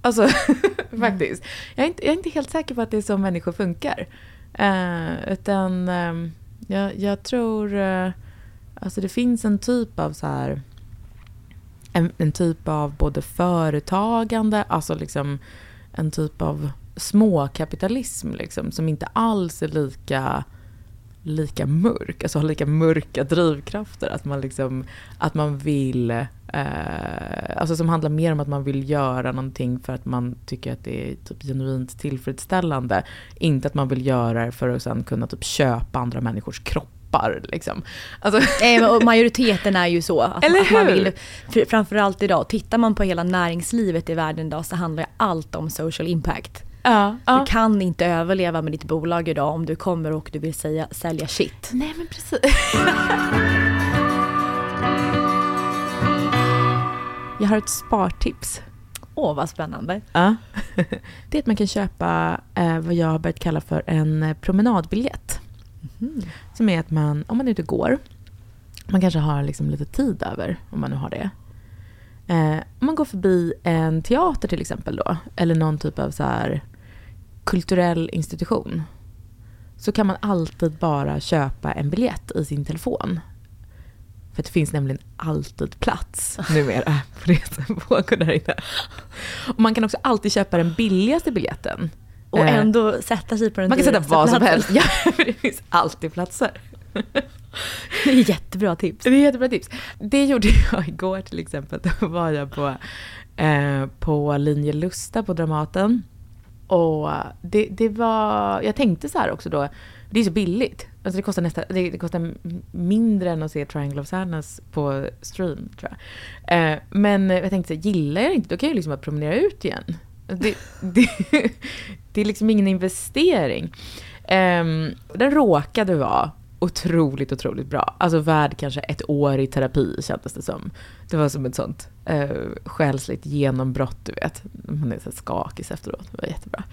Alltså faktiskt. Jag är, inte, jag är inte helt säker på att det är så människor funkar. Eh, utan eh, jag, jag, tror, eh, alltså det finns en typ av så här en, en typ av både företagande, alltså liksom en typ av småkapitalism liksom, som inte alls är lika lika mörk, alltså har lika mörka drivkrafter. Att man, liksom, att man vill, eh, alltså som handlar mer om att man vill göra någonting för att man tycker att det är typ genuint tillfredsställande. Inte att man vill göra det för att sen kunna typ köpa andra människors kroppar appar liksom. Alltså, majoriteten är ju så. Att, Eller att man vill, för, framförallt idag, tittar man på hela näringslivet i världen idag så handlar allt om social impact. ja, ja. Du kan inte överleva med ditt bolag idag om du kommer och du vill säga, sälja shit. Nej men precis. Jag har ett spartips. Åh, vad spännande. Ja. Det är att man kan köpa eh, vad jag har börjat kalla för en eh, promenadbiljett. Som är att man, om man är ute och går, man kanske har liksom lite tid över, om man nu har det. Eh, om man går förbi en teater till exempel då, eller någon typ av så här kulturell institution, så kan man alltid bara köpa en biljett i sin telefon. För det finns nämligen alltid plats numera på pågår där inne. Och man kan också alltid köpa den billigaste biljetten. Och Eh, ändå sätta sig på den man kan sätta dyraste vad som helst. Ja, för det finns alltid platser. Det är jättebra tips. Det är jättebra tips. Det gjorde jag igår till exempel. Då var jag på, eh, på Linje Lusta på Dramaten. Och det, det var, jag tänkte så här också då, det är så billigt. Alltså det, kostar nästa, det, det kostar mindre än att se Triangle of Sadness på stream tror jag. Eh, men jag tänkte så här, gillar jag det inte, då kan jag ju liksom bara promenera ut igen. Det, det, det är liksom ingen investering. Um, den råkade vara otroligt, otroligt bra. Alltså värd kanske ett år i terapi kändes det som. Det var som ett sånt uh, själsligt genombrott, du vet. Man är så skakig efteråt. Det var jättebra.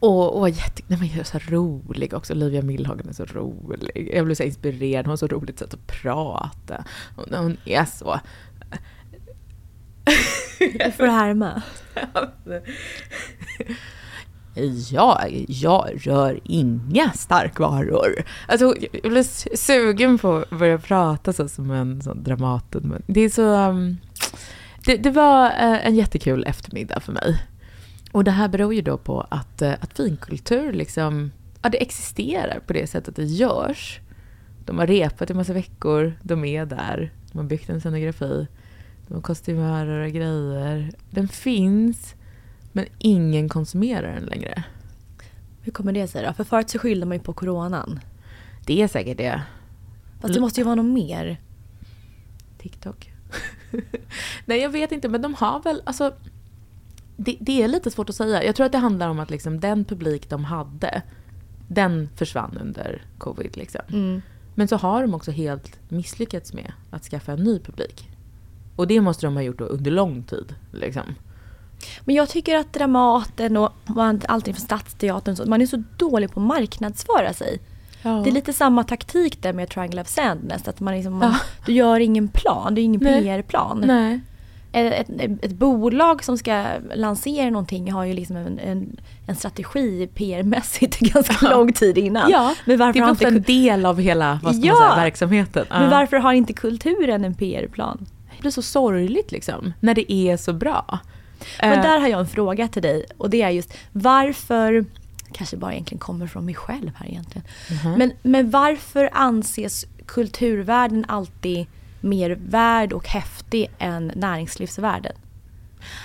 Och, och jätte, nej, men jag är så rolig också. Olivia Millhagen är så rolig. Jag blev så inspirerad. Hon har så roligt sätt att prata. Hon, hon är så... Du får härma. Jag, jag rör inga starkvaror. Alltså, jag blev sugen på att börja prata så som en sån Dramaten. Men det är så... um, det, det var uh, en jättekul eftermiddag för mig. Och det här beror ju då på att, uh, att finkultur liksom... Ja, det existerar på det sättet det görs. De har repat i massa veckor, de är där, de har byggt en scenografi, de har kostymörer och grejer. Den finns, men ingen konsumerar den längre. Hur kommer det sig då? För förut så skyllde man ju på coronan. Det är säkert det. Fast det måste ju vara något mer. TikTok. Nej, jag vet inte, men de har väl... Alltså, det, det är lite svårt att säga. Jag tror att det handlar om att liksom, den publik de hade, den försvann under covid. Liksom. Mm. Men så har de också helt misslyckats med att skaffa en ny publik. Och det måste de ha gjort under lång tid. Liksom. Men jag tycker att Dramaten och allting från Stadsteatern, man är så dålig på att marknadsföra sig. Ja. Det är lite samma taktik där med Triangle of Sadness. Att man liksom, man, Ja. Du gör ingen plan, det är ingen. PR-plan. Ett, ett, ett bolag som ska lansera någonting har ju liksom en, en, en strategi PR-mässigt ganska lång tid innan. Ja, men varför det är inte, en del av hela vad ska Ja. man säga, verksamheten. men varför har inte kulturen en PR-plan? Det blir så sorgligt liksom, när det är så bra. Men Eh, där har jag en fråga till dig och det är just varför, kanske bara egentligen kommer från mig själv här egentligen. Mhm. Men, men varför anses kulturvärlden alltid mer värd och häftig än näringslivsvärlden?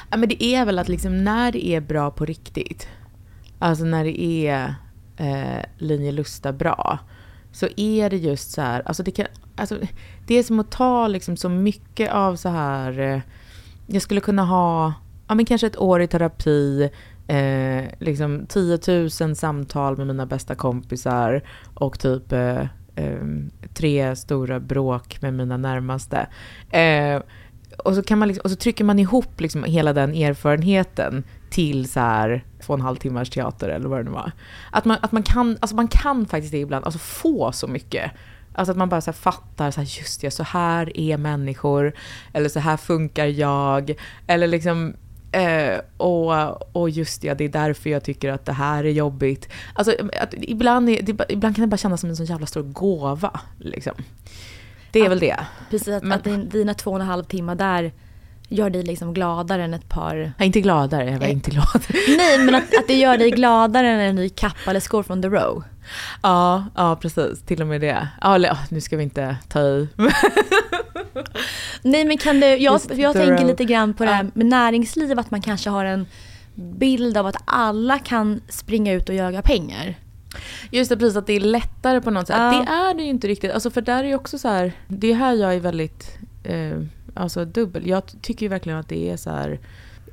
Ja, men det är väl att liksom när det är bra på riktigt, alltså när det är eh, linje Lusta bra, så är det just så här, alltså det, kan, alltså det är som att ta liksom så mycket av så här, eh, jag skulle kunna ha, ja men kanske ett år i terapi, eh, liksom 10 000 samtal med mina bästa kompisar och typ eh, eh, tre stora bråk med mina närmaste. Eh, och, så kan man liksom, och så trycker man ihop liksom hela den erfarenheten till så här två och en halv timmars teater eller vad det nu var. Att man, att man, kan, alltså man kan faktiskt det ibland, alltså få så mycket. Alltså att man bara så här fattar, så här, just det, så här är människor. Eller så här funkar jag. Eller liksom, eh, och, och just det, det är därför jag tycker att det här är jobbigt. Alltså att ibland, är, det, ibland kan det bara kännas som en sån jävla stor gåva. Liksom. Det är väl det. Precis, att, Men- att din, dina två och en halv timmar där gör dig liksom gladare än ett par... Är inte gladare, jag var Eh. inte glad. Nej, men att, att det gör dig gladare än en ny kappa eller skor från The Row. Ja, ja precis. Till och med det. Ja, ja, nu ska vi inte ta i. Nej men kan du, jag, jag tänker lite grann på det här med näringsliv, att man kanske har en bild av att alla kan springa ut och jaga pengar. Just det, precis att det är lättare på något sätt. Ja. Det är det ju inte riktigt. Alltså för där är ju också så här, det är här jag är väldigt eh, alltså dubbel. Jag tycker ju verkligen att det är så här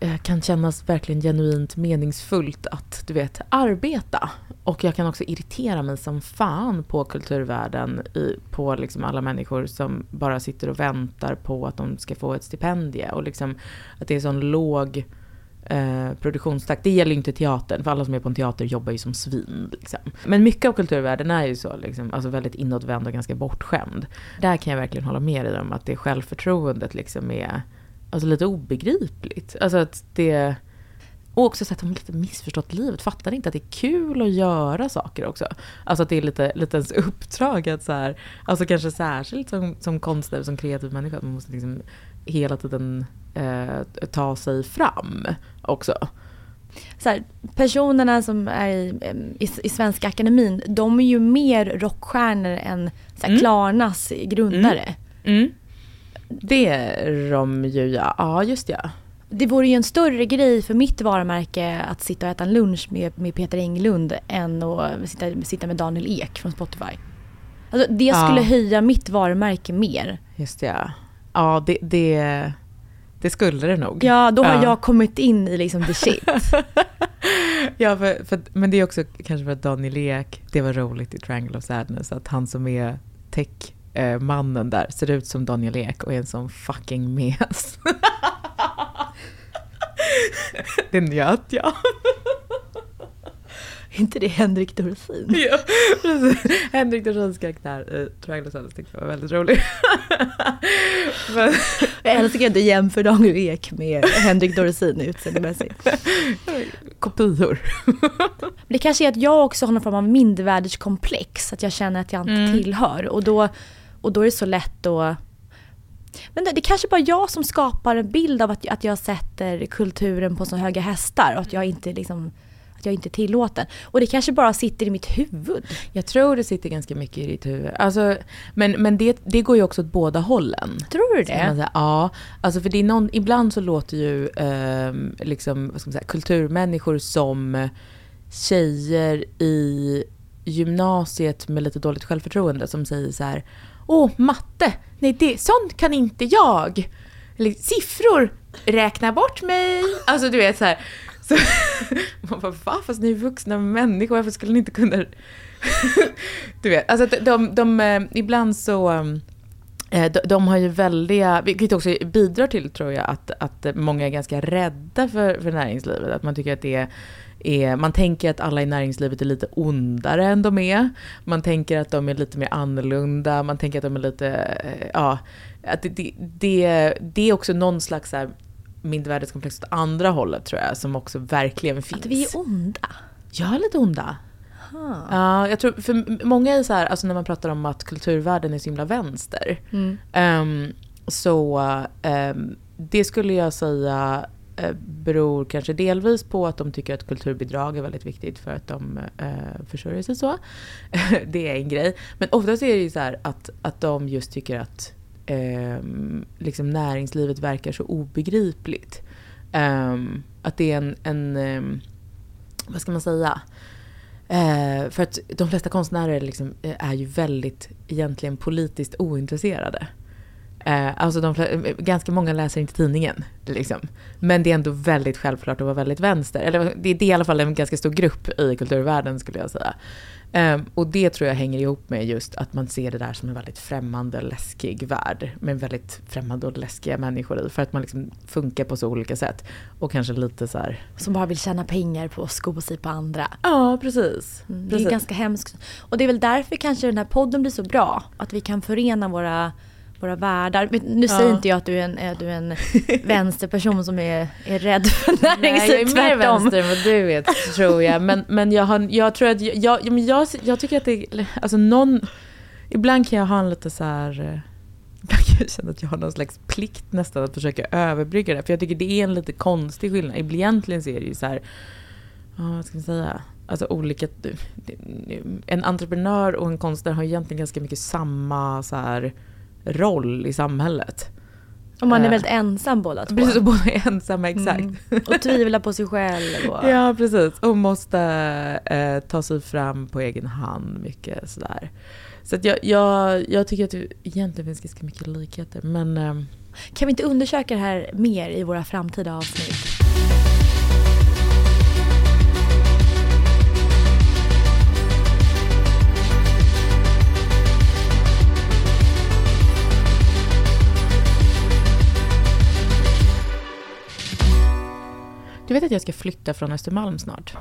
Eh, kan kännas verkligen genuint meningsfullt att du vet arbeta. Och jag kan också irritera mig som fan på kulturvärlden, i, på liksom alla människor som bara sitter och väntar på att de ska få ett stipendie. Och liksom att det är sån låg eh, produktionstakt. Det gäller ju inte teatern, för alla som är på en teater jobbar ju som svin. Liksom. Men mycket av kulturvärlden är ju så, liksom, alltså väldigt inåtvänd och ganska bortskämd. Där kan jag verkligen hålla med dig om att det självförtroendet liksom är alltså, lite obegripligt. Alltså att det... Och också så att de lite missförstått livet. Fattar inte att det är kul att göra saker också. Alltså att det är lite, lite ens uppdrag att så här, alltså kanske särskilt som, som konstnär, som kreativ människa, att man måste liksom hela tiden eh, ta sig fram också. så här, personerna som är i, i, i Svenska Akademin, de är ju mer rockstjärnor än så här, Mm. Klarnas grundare. Mm. Det är de ju, ja. Ja, just ja. Det vore ju en större grej för mitt varumärke att sitta och äta en lunch med, med Peter Englund än att sitta, sitta med Daniel Ek från Spotify. Alltså, det Ja. skulle höja mitt varumärke mer. Just ja. Ja, det, det, det skulle det nog. Ja, då har Ja. jag kommit in i liksom the shit. Ja, för, för, men det är också kanske för att Daniel Ek, det var roligt i Triangle of Sadness, att han som är tech-mannen där ser ut som Daniel Ek och är en sån fucking mes. det njöt jag. Inte det Henrik Dorsin? Ja. Henrik Dorsins karaktär i Triangle Sadness tyckte jag var väldigt rolig. men, Jag älskar att du jämför Daniel Ek med Henrik Dorsin utseendemässigt. kopior. Det kanske är att jag också har någon form av mindervärdeskomplex, att jag känner att jag inte Mm. tillhör. Och då, och då är det så lätt att... Men det, det kanske bara jag som skapar en bild av att, att jag sätter kulturen på så höga hästar och att jag inte liksom att jag inte är tillåten. Och det kanske bara sitter i mitt huvud. Jag tror det sitter ganska mycket i ditt huvud. Alltså, men men det, det går ju också åt båda hållen. Tror du det? säga. Ja, alltså för det är någon, ibland så låter ju ehm, liksom, vad ska man säga, kulturmänniskor som tjejer i gymnasiet med lite dåligt självförtroende som säger så här Åh, matte! Nej, det, sånt kan inte jag! Eller siffror! Räkna bort mig! Alltså du vet så här. Så, man bara, va? Fast ni är vuxna människor, varför skulle ni inte kunna... du vet, alltså de, de, de eh, ibland så... Ehm, eh, de, de har ju väldiga, vilket också bidrar till tror jag att, att många är ganska rädda för, för näringslivet. Att man tycker att det är, är, man tänker att alla i näringslivet är lite ondare än de är. Man tänker att de är lite mer annorlunda, man tänker att de är lite, eh, ja, att det, det, det, det är också någon slags här mindervärdeskomplex åt andra hållet tror jag, som också verkligen finns. Att vi är onda? Jag är lite onda. Ja, jag tror, för många är så här, alltså när man pratar om att kulturvärlden är så himla vänster. Mm. ehm, så ehm, det skulle jag säga eh, beror kanske delvis på att de tycker att kulturbidrag är väldigt viktigt för att de uh, försörjer sig så. det är en grej. Men oftast är det ju så här att, att de just tycker att ehm, liksom näringslivet verkar så obegripligt. Ehm, att det är en, en ehm, vad ska man säga? Eh, för att de flesta konstnärer liksom, eh, är ju väldigt egentligen politiskt ointresserade. Eh, alltså de, eh, ganska många läser inte tidningen. Liksom. Men det är ändå väldigt självklart att vara väldigt vänster. Eller det, det är i alla fall en ganska stor grupp i kulturvärlden skulle jag säga. Eh, och det tror jag hänger ihop med just att man ser det där som en väldigt främmande, läskig värld. Med väldigt främmande och läskiga människor i. För att man liksom funkar på så olika sätt. Och kanske lite så här... Som bara vill tjäna pengar på att sko sig på andra. Ja, precis. Mm, Det precis. är ganska hemskt. Och det är väl därför kanske den här podden blir så bra. Att vi kan förena våra, våra världar. Men Nu säger Ja. inte jag att du är en, är du är en vänsterperson som är, är rädd för Nej, jag näringsliv. är mer vänster än vad du vet, tror jag. Men, men jag, har, jag tror att, jag, jag, jag, jag tycker att det, alltså någon, ibland kan jag ha en lite så här, eh, ibland kan jag känna att jag har någon slags plikt nästan att försöka överbrygga det. För jag tycker det är en lite konstig skillnad. Egentligen så är det ju så här, ja, vad ska man säga, alltså olika, en entreprenör och en konstnär har egentligen ganska mycket samma så här roll i samhället. Och man är Eh, väldigt ensam båda två. Precis, och båda är ensamma, exakt. Mm. Och tvivlar på sig själv. Och... Ja, precis. Och måste eh, ta sig fram på egen hand mycket sådär. Så att jag, jag, jag tycker att det egentligen finns ganska mycket likheter. Men ehm, Kan vi inte undersöka det här mer i våra framtida avsnitt? Du vet att jag ska flytta från Östermalm snart?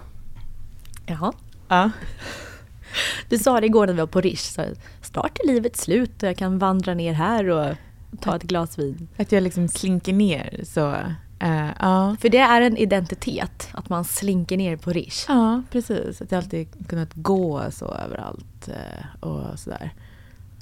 Jaha. Ja. Du sa det igår när vi var på Rish, så snart är livet slut och jag kan vandra ner här och ta ett glas vin. Att jag liksom slinker ner så. eh, ja. För det är en identitet, att man slinker ner på Rish. ja, precis. Att jag alltid kunnat gå så överallt eh, och sådär.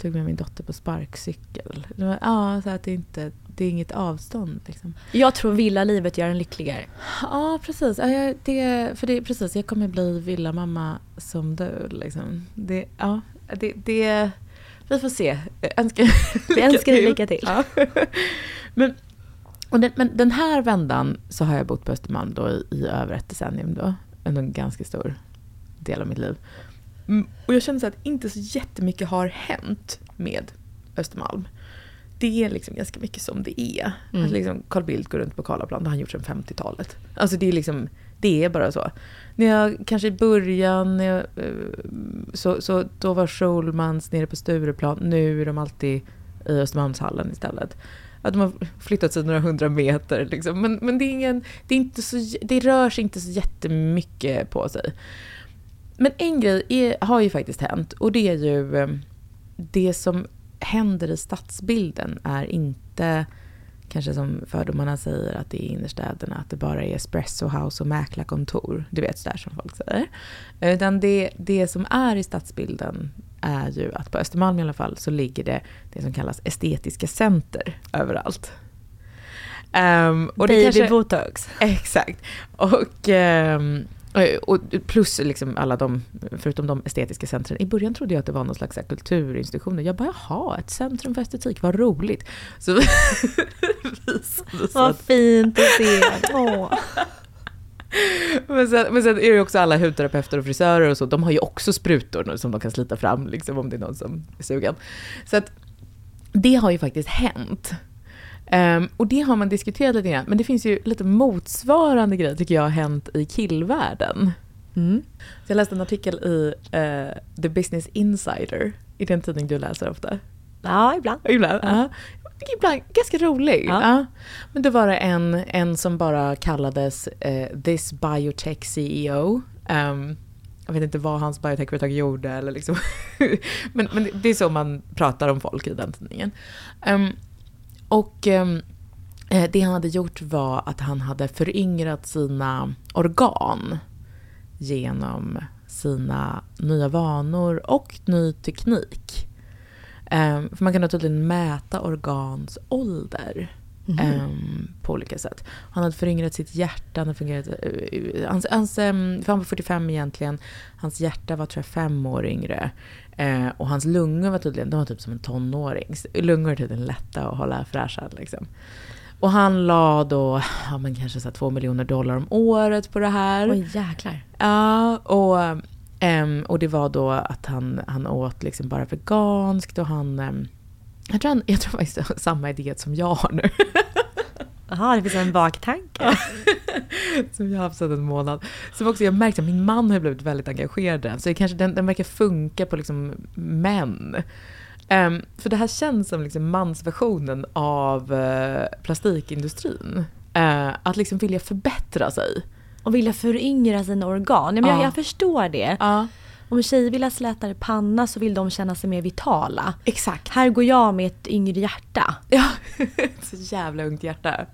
Tog med min dotter på sparkcykel. Ja, så att det inte det är inget avstånd liksom. Jag tror villalivet gör en lyckligare. Ja, precis. Ja, jag- det, för det, precis. Jag kommer bli villamamma som du. Liksom. Det, ja, det, det, vi får se. Önskar, Vi önskar dig lycka till. Ja. Men, och den, men den här vändan så har jag bott på Östermalm då i, i över ett decennium. Då, en ganska stor del av mitt liv. Mm, Och jag känner så att inte så jättemycket har hänt med Östermalm. Det är liksom ganska mycket som det är. Mm. Att liksom Carl Bildt går runt på Karlaplan, det har han gjort sedan 50-talet. Alltså det är liksom, det är bara så. När jag, kanske i början, jag, eh, så, så då var Schulmans nere på Stureplan, nu är de alltid i Östermalmshallen istället. Att de har flyttat sig några hundra meter liksom. Men, men det, är ingen, det, är inte så, det rör sig inte så jättemycket på sig. Men en grej är, har ju faktiskt hänt och det är ju eh, det som händer i stadsbilden är inte kanske som fördomarna säger att det är innerstäderna, att det bara är espresso house och mäklarkontor. Du vet sådär som folk säger. Utan det, det som är i stadsbilden är ju att på Östermalm i alla fall så ligger det det som kallas estetiska center överallt. Um, och det Baby kanske- botox. Exakt. Och, ehm, och plus liksom alla de, förutom de estetiska centren. I början trodde jag att det var någon slags kulturinstitutioner. Jag bara, jaha, ett centrum för estetik, vad roligt. Så visade Vad fint att se. Åh. men sen, men sen är det också alla hudterapeuter och frisörer och så, de har ju också sprutor nu som de kan slita fram liksom, om det är någon som är sugen. Så att det har ju faktiskt hänt. Ehm, och det har man diskuterat lite grann, men det finns ju lite motsvarande grejer tycker jag har hänt i killvärlden. Mm. Jag läste en artikel i eh, The Business Insider, i den tidning du läser ofta. Ja, ibland. Ibland. Ja. Ja. Ibland ganska rolig. Ja. Ja. Men det var en, en som bara kallades eh, This Biotech CEO. Ehm, jag vet inte vad hans biotechföretag gjorde. Eller liksom men, men det är så man pratar om folk i den tidningen. Ehm, och ehm, eh, det han hade gjort var att han hade föryngrat sina organ genom sina nya vanor och ny teknik. Eh, för man kan naturligtvis tydligen mäta organs ålder ehm, på olika sätt. Han hade föryngrat sitt hjärta. Han hade föryngrat, eh, hans, hans, ehm, för han var 45 egentligen. Hans hjärta var tror jag fem år yngre. Eh, och hans lungor var tydligen de var typ som en tonåring. Lungor är tydligen lätta att hålla fräscha. Liksom. Och han la då ja, men kanske så två miljoner dollar om året på det här. Oj, jäklar. Ja, och, ehm, och det var då att han, han åt liksom bara veganskt och han... jag tror, han, jag tror faktiskt det har samma idé som jag har nu. Jaha, det finns en baktanke. som jag har haft sedan en månad. Som också jag märkt att min man har blivit väldigt engagerad i den. Så det kanske, den, den verkar funka på liksom män. Ehm, för det här känns som liksom mansversionen av eh, plastikindustrin. Eh, att liksom vilja förbättra sig. Och vilja föryngra sina organ. Ja, men jag, Ja. jag förstår det. Om tjejer vill ha slätare panna så vill de känna sig mer vitala. exakt. Här går jag med ett yngre hjärta. Ja, så jävla ungt hjärta.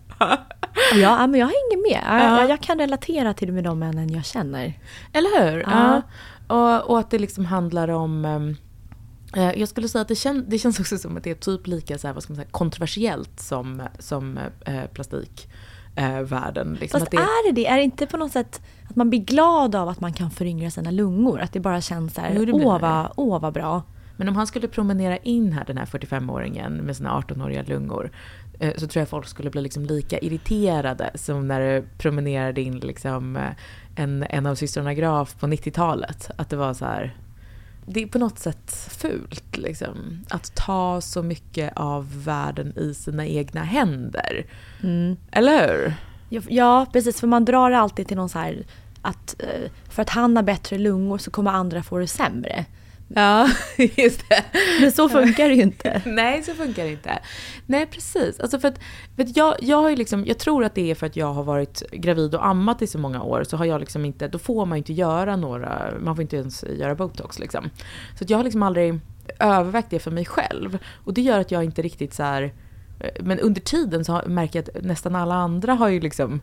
Ja, men jag hänger med. Ja. jag, jag kan relatera till det med de männen jag känner. Eller hur? Ja. Och, och att det liksom handlar om... ehm, eh, jag skulle säga att det, kän, det känns också som att det är typ lika så här, vad ska man säga, kontroversiellt som, som eh, plastikvärlden. liksom, Fast att det, är det det? Är det inte på något sätt att man blir glad av att man kan föryngra sina lungor? Att det bara känns så här, Jo, vad, åh vad bra. Men om han skulle promenera in här, den här 45-åringen med sina 18-åriga lungor, eh, så tror jag folk skulle bli liksom lika irriterade som när det promenerade in liksom eh, en, en av systrarna Graf på 90-talet. Att det var så här, det är på något sätt fult liksom, att ta så mycket av världen i sina egna händer. Mm. Eller hur? Ja, precis. För man drar alltid till någon så här att eh, för att han har bättre lungor så kommer andra få det sämre. Ja, just det. Men så funkar det ju inte. Nej, så funkar det inte. Nej, precis. Alltså för att, för att jag, jag, har ju liksom, jag tror att det är för att jag har varit gravid och ammat i så många år, så har jag liksom inte, då får man ju inte göra några, man får inte ens göra botox liksom. Så jag har liksom aldrig övervägt det för mig själv. Och det gör att jag inte riktigt så här, men under tiden så har- märker jag att nästan alla andra har ju liksom eh,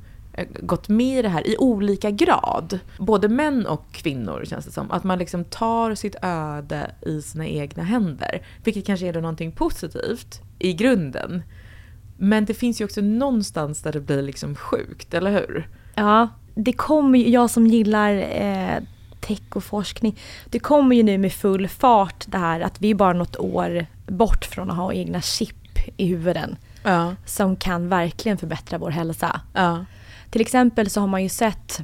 gått med i det här i olika grad. Både män och kvinnor känns det som. Att man liksom tar sitt öde i sina egna händer. Vilket kanske är då någonting positivt i grunden. Men det finns ju också någonstans där det blir liksom sjukt, eller hur? Ja, det kommer ju, jag som gillar eh, tech och forskning, det kommer ju nu med full fart det här att vi är bara något år bort från att ha egna chip i huvuden. Ja. Som kan verkligen förbättra vår hälsa. Ja. Till exempel så har man ju sett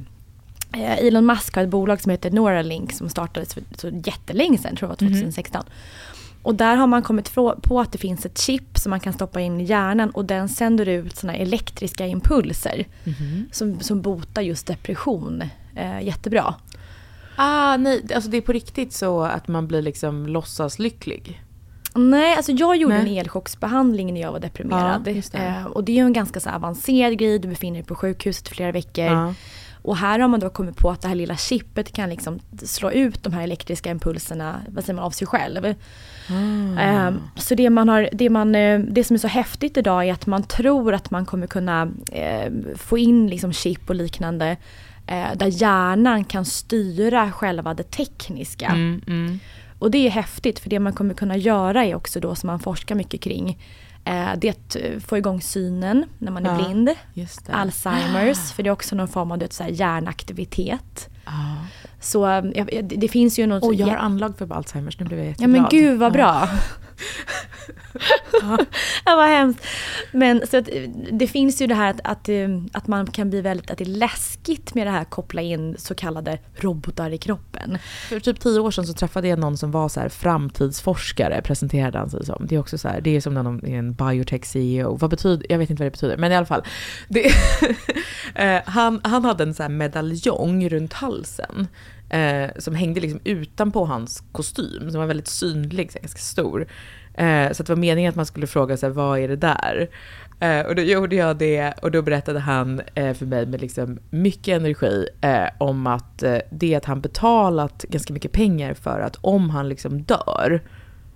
eh, Elon Musk har ett bolag som heter Neuralink som startades för så jättelänge sedan, tror jag var 2016. Och där har man kommit på att det finns ett chip som man kan stoppa in i hjärnan och den sänder ut såna elektriska impulser som, som botar just depression eh, jättebra. Ah, nej, alltså det är på riktigt så att man blir liksom låtsaslycklig. Nej, alltså jag gjorde Nej. en elchocksbehandling när jag var deprimerad. Ja, det. Eh, och det är ju en ganska så avancerad grej, du befinner dig på sjukhuset flera veckor. Ja. Och här har man då kommit på att det här lilla chippet kan liksom slå ut de här elektriska impulserna vad säger man, av sig själv. Eh, så det, man har, det, man, eh, det som är så häftigt idag är att man tror att man kommer kunna eh, få in liksom chip och liknande eh, där hjärnan kan styra själva det tekniska. Mm, mm. Och det är häftigt för det man kommer kunna göra är också då som man forskar mycket kring eh, det är att eh, få igång synen när man är Ja, blind. Det. Alzheimers, för det är också någon form av du vet, så här, hjärnaktivitet. Ja. Så eh, det, det finns ju något... Och jag har ja, anlag för Alzheimers, nu blev jag ja jätteglad. men gud vad bra. ja, ja, vad hemskt. Men så att, eh, det finns ju det här att, att, eh, att man kan bli väldigt, att det är läskigt med det här koppla in så kallade robotar i kroppen. För typ tio år sedan så träffade jag någon som var så här framtidsforskare, presenterade han sig som. Det är också så här, det är som när någon är en biotech-CEO. Vad betyder, jag vet inte vad det betyder, men i alla fall. Det, eh, han, han hade en så här medaljong runt halsen. Eh, som hängde liksom utanpå hans kostym, som var väldigt synlig, så ganska stor. Eh, så det var meningen att man skulle fråga sig vad är det där? Eh, och då gjorde jag det och då berättade han eh, för mig med liksom mycket energi eh, om att eh, det att han betalat ganska mycket pengar för att om han liksom dör,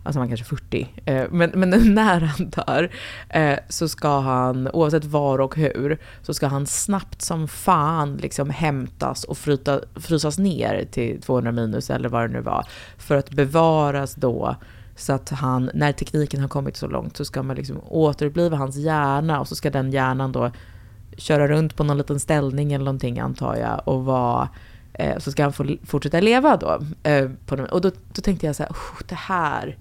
alltså han kanske 40, eh, men, men när han dör eh, så ska han, oavsett var och hur, så ska han snabbt som fan liksom hämtas och fryta, frysas ner till 200 minus eller vad det nu var, för att bevaras då så att han, när tekniken har kommit så långt så ska man liksom återuppliva hans hjärna och så ska den hjärnan då köra runt på någon liten ställning eller någonting antar jag och vara eh, så ska han få fortsätta leva då. Eh, på och då, då tänkte jag så här, "Oh, det här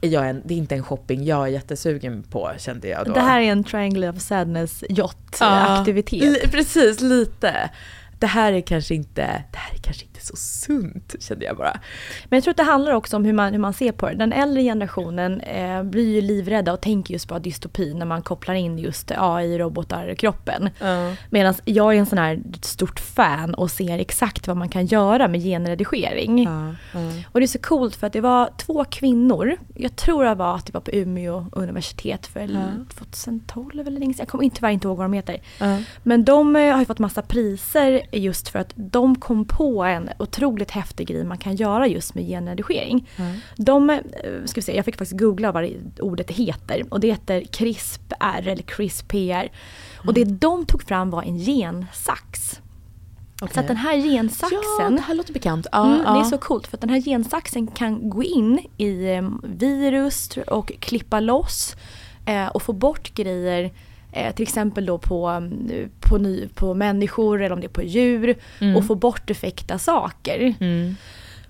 är jag en, det är inte en shopping jag är jättesugen på kände jag då. Det här är en Triangle of Sadness Ja, yacht-aktivitet. li- precis, lite. Det här är kanske inte, det här är kanske inte så sunt kände jag bara. Men jag tror att det handlar också om hur man, hur man ser på det. Den äldre generationen eh, blir ju livrädda och tänker just på dystopi när man kopplar in just AI, robotar i kroppen. Medan jag är en sån här stort fan och ser exakt vad man kan göra med genredigering. Och det är så coolt för att det var två kvinnor, jag tror det var att det var på Umeå universitet för 2012 eller länge jag kommer inte, tyvärr inte ihåg vad de heter. Men de eh, har ju fått massa priser just för att de kom på en otroligt häftig grej man kan göra just med genredigering. De, eh, ska vi se, jag fick faktiskt googla vad det ordet heter och det heter CRISPR eller CRISPR. Och det de tog fram var en gensax. Så att den här gensaxen Ja, det här låter bekant. Ja, Mm, ja. Det är så coolt för att den här gensaxen kan gå in i eh, virus och klippa loss eh, och få bort grejer eh, till exempel då på, mm, på, ny, på människor eller om det är på djur Mm. och få bort defekta saker.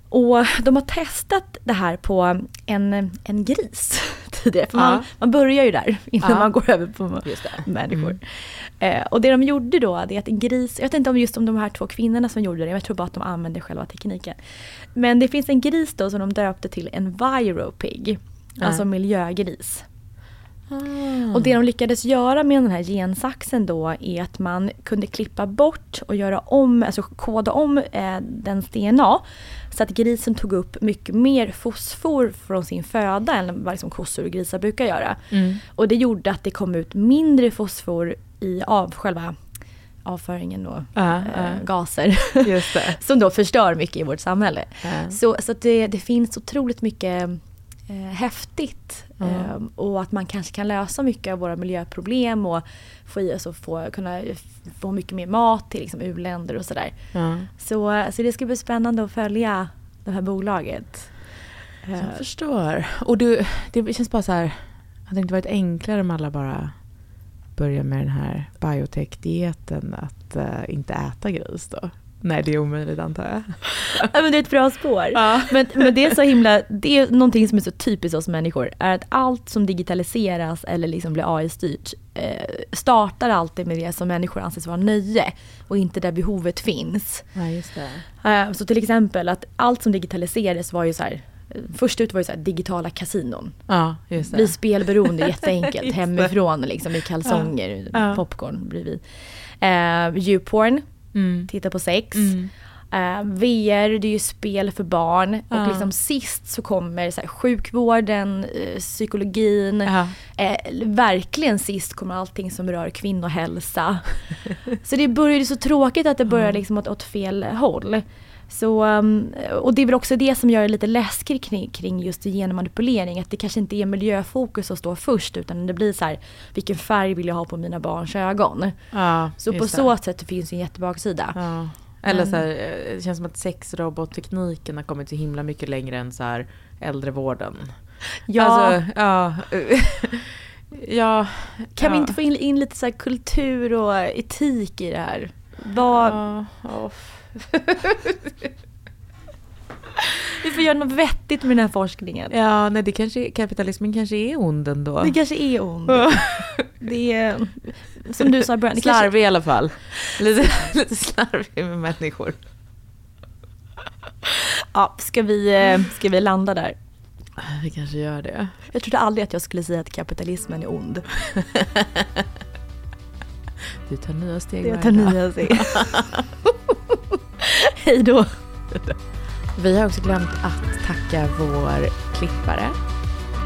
Och de har testat det här på en, en gris tidigare. För man, man börjar ju där innan Ja. man går över på människor. Eh, och det de gjorde då, det är att en gris, jag vet inte om just om de här två kvinnorna som gjorde det, jag tror bara att de använde själva tekniken. Men det finns en gris då som de döpte till en viropig, Ja. alltså miljögris. Ah. Och det de lyckades göra med den här gensaxen då är att man kunde klippa bort och göra om, alltså koda om eh, dens DNA. Så att grisen tog upp mycket mer fosfor från sin föda än vad liksom kossor och grisar brukar göra. Mm. Och det gjorde att det kom ut mindre fosfor i av själva avföringen och Ja, eh, ja. gaser. Som då förstör mycket i vårt samhälle. Så, så det, det finns otroligt mycket eh, häftigt. Ja. Eh, och att man kanske kan lösa mycket av våra miljöproblem och få i oss få, kunna få mycket mer mat till liksom, u-länder och sådär. Ja. Så, så det ska bli spännande att följa det här bolaget. Jag förstår. Och du, det känns bara så här, hade det inte varit enklare om alla bara börjar med den här biotech-dieten att eh, inte äta gris då? Nej, det är omöjligt antar jag. Ja, men det är ett bra spår. Men, men det är så himla, det är någonting som är så typiskt oss människor, är att allt som digitaliseras eller liksom blir AI-styrt eh, startar alltid med det som människor anses vara nöje och inte där behovet finns. Ja, just det. Eh, så till exempel att allt som digitaliserades var ju så här, först ut var ju så här digitala kasinon. Ja, just det. Bli spelberoende jätteenkelt hemifrån liksom i kalsonger, Ja. popcorn bredvid. Eh, Youporn, Mm. titta på sex. Mm. Eh, VR, det är ju spel för barn. Ja. Och liksom sist så kommer så här, sjukvården, eh, psykologin. Eh, verkligen sist kommer allting som rör kvinnohälsa. så det började så tråkigt att det börjar liksom åt, åt fel håll. Så, um, och det är väl också det som gör det lite läskigt kring, kring just genmanipulering. Att det kanske inte är miljöfokus som står först utan det blir så här, vilken färg vill jag ha på mina barns ögon? Ja, Så på just det. så sätt det finns en jättebaksida. Ja. Eller så här, eh, det känns som att sexrobottekniken har kommit så himla mycket längre än så här äldrevården. Ja. Alltså, ja. ja. Kan vi inte få in, in lite så kultur och etik i det här? Vad, Ja, ja. Vi får göra något vettigt med den här forskningen. Ja, nej, det kanske, kapitalismen kanske är ond ändå. Det kanske är ond. Det är, som du sa i början, kanske, Slarvig i alla fall. Lite, lite slarvig med människor. ja, ska, vi, eh, ska vi landa där? Vi kanske gör det. Jag trodde aldrig att jag skulle säga att kapitalismen är ond. Du tar nya steg Jag tar nya steg. Hej då. Vi har också glömt att tacka vår klippare,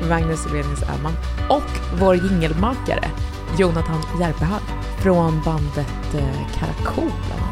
Magnus Elenius Öhman, och vår jingelmakare, Jonathan Järpehag, från bandet eh, Karakol bland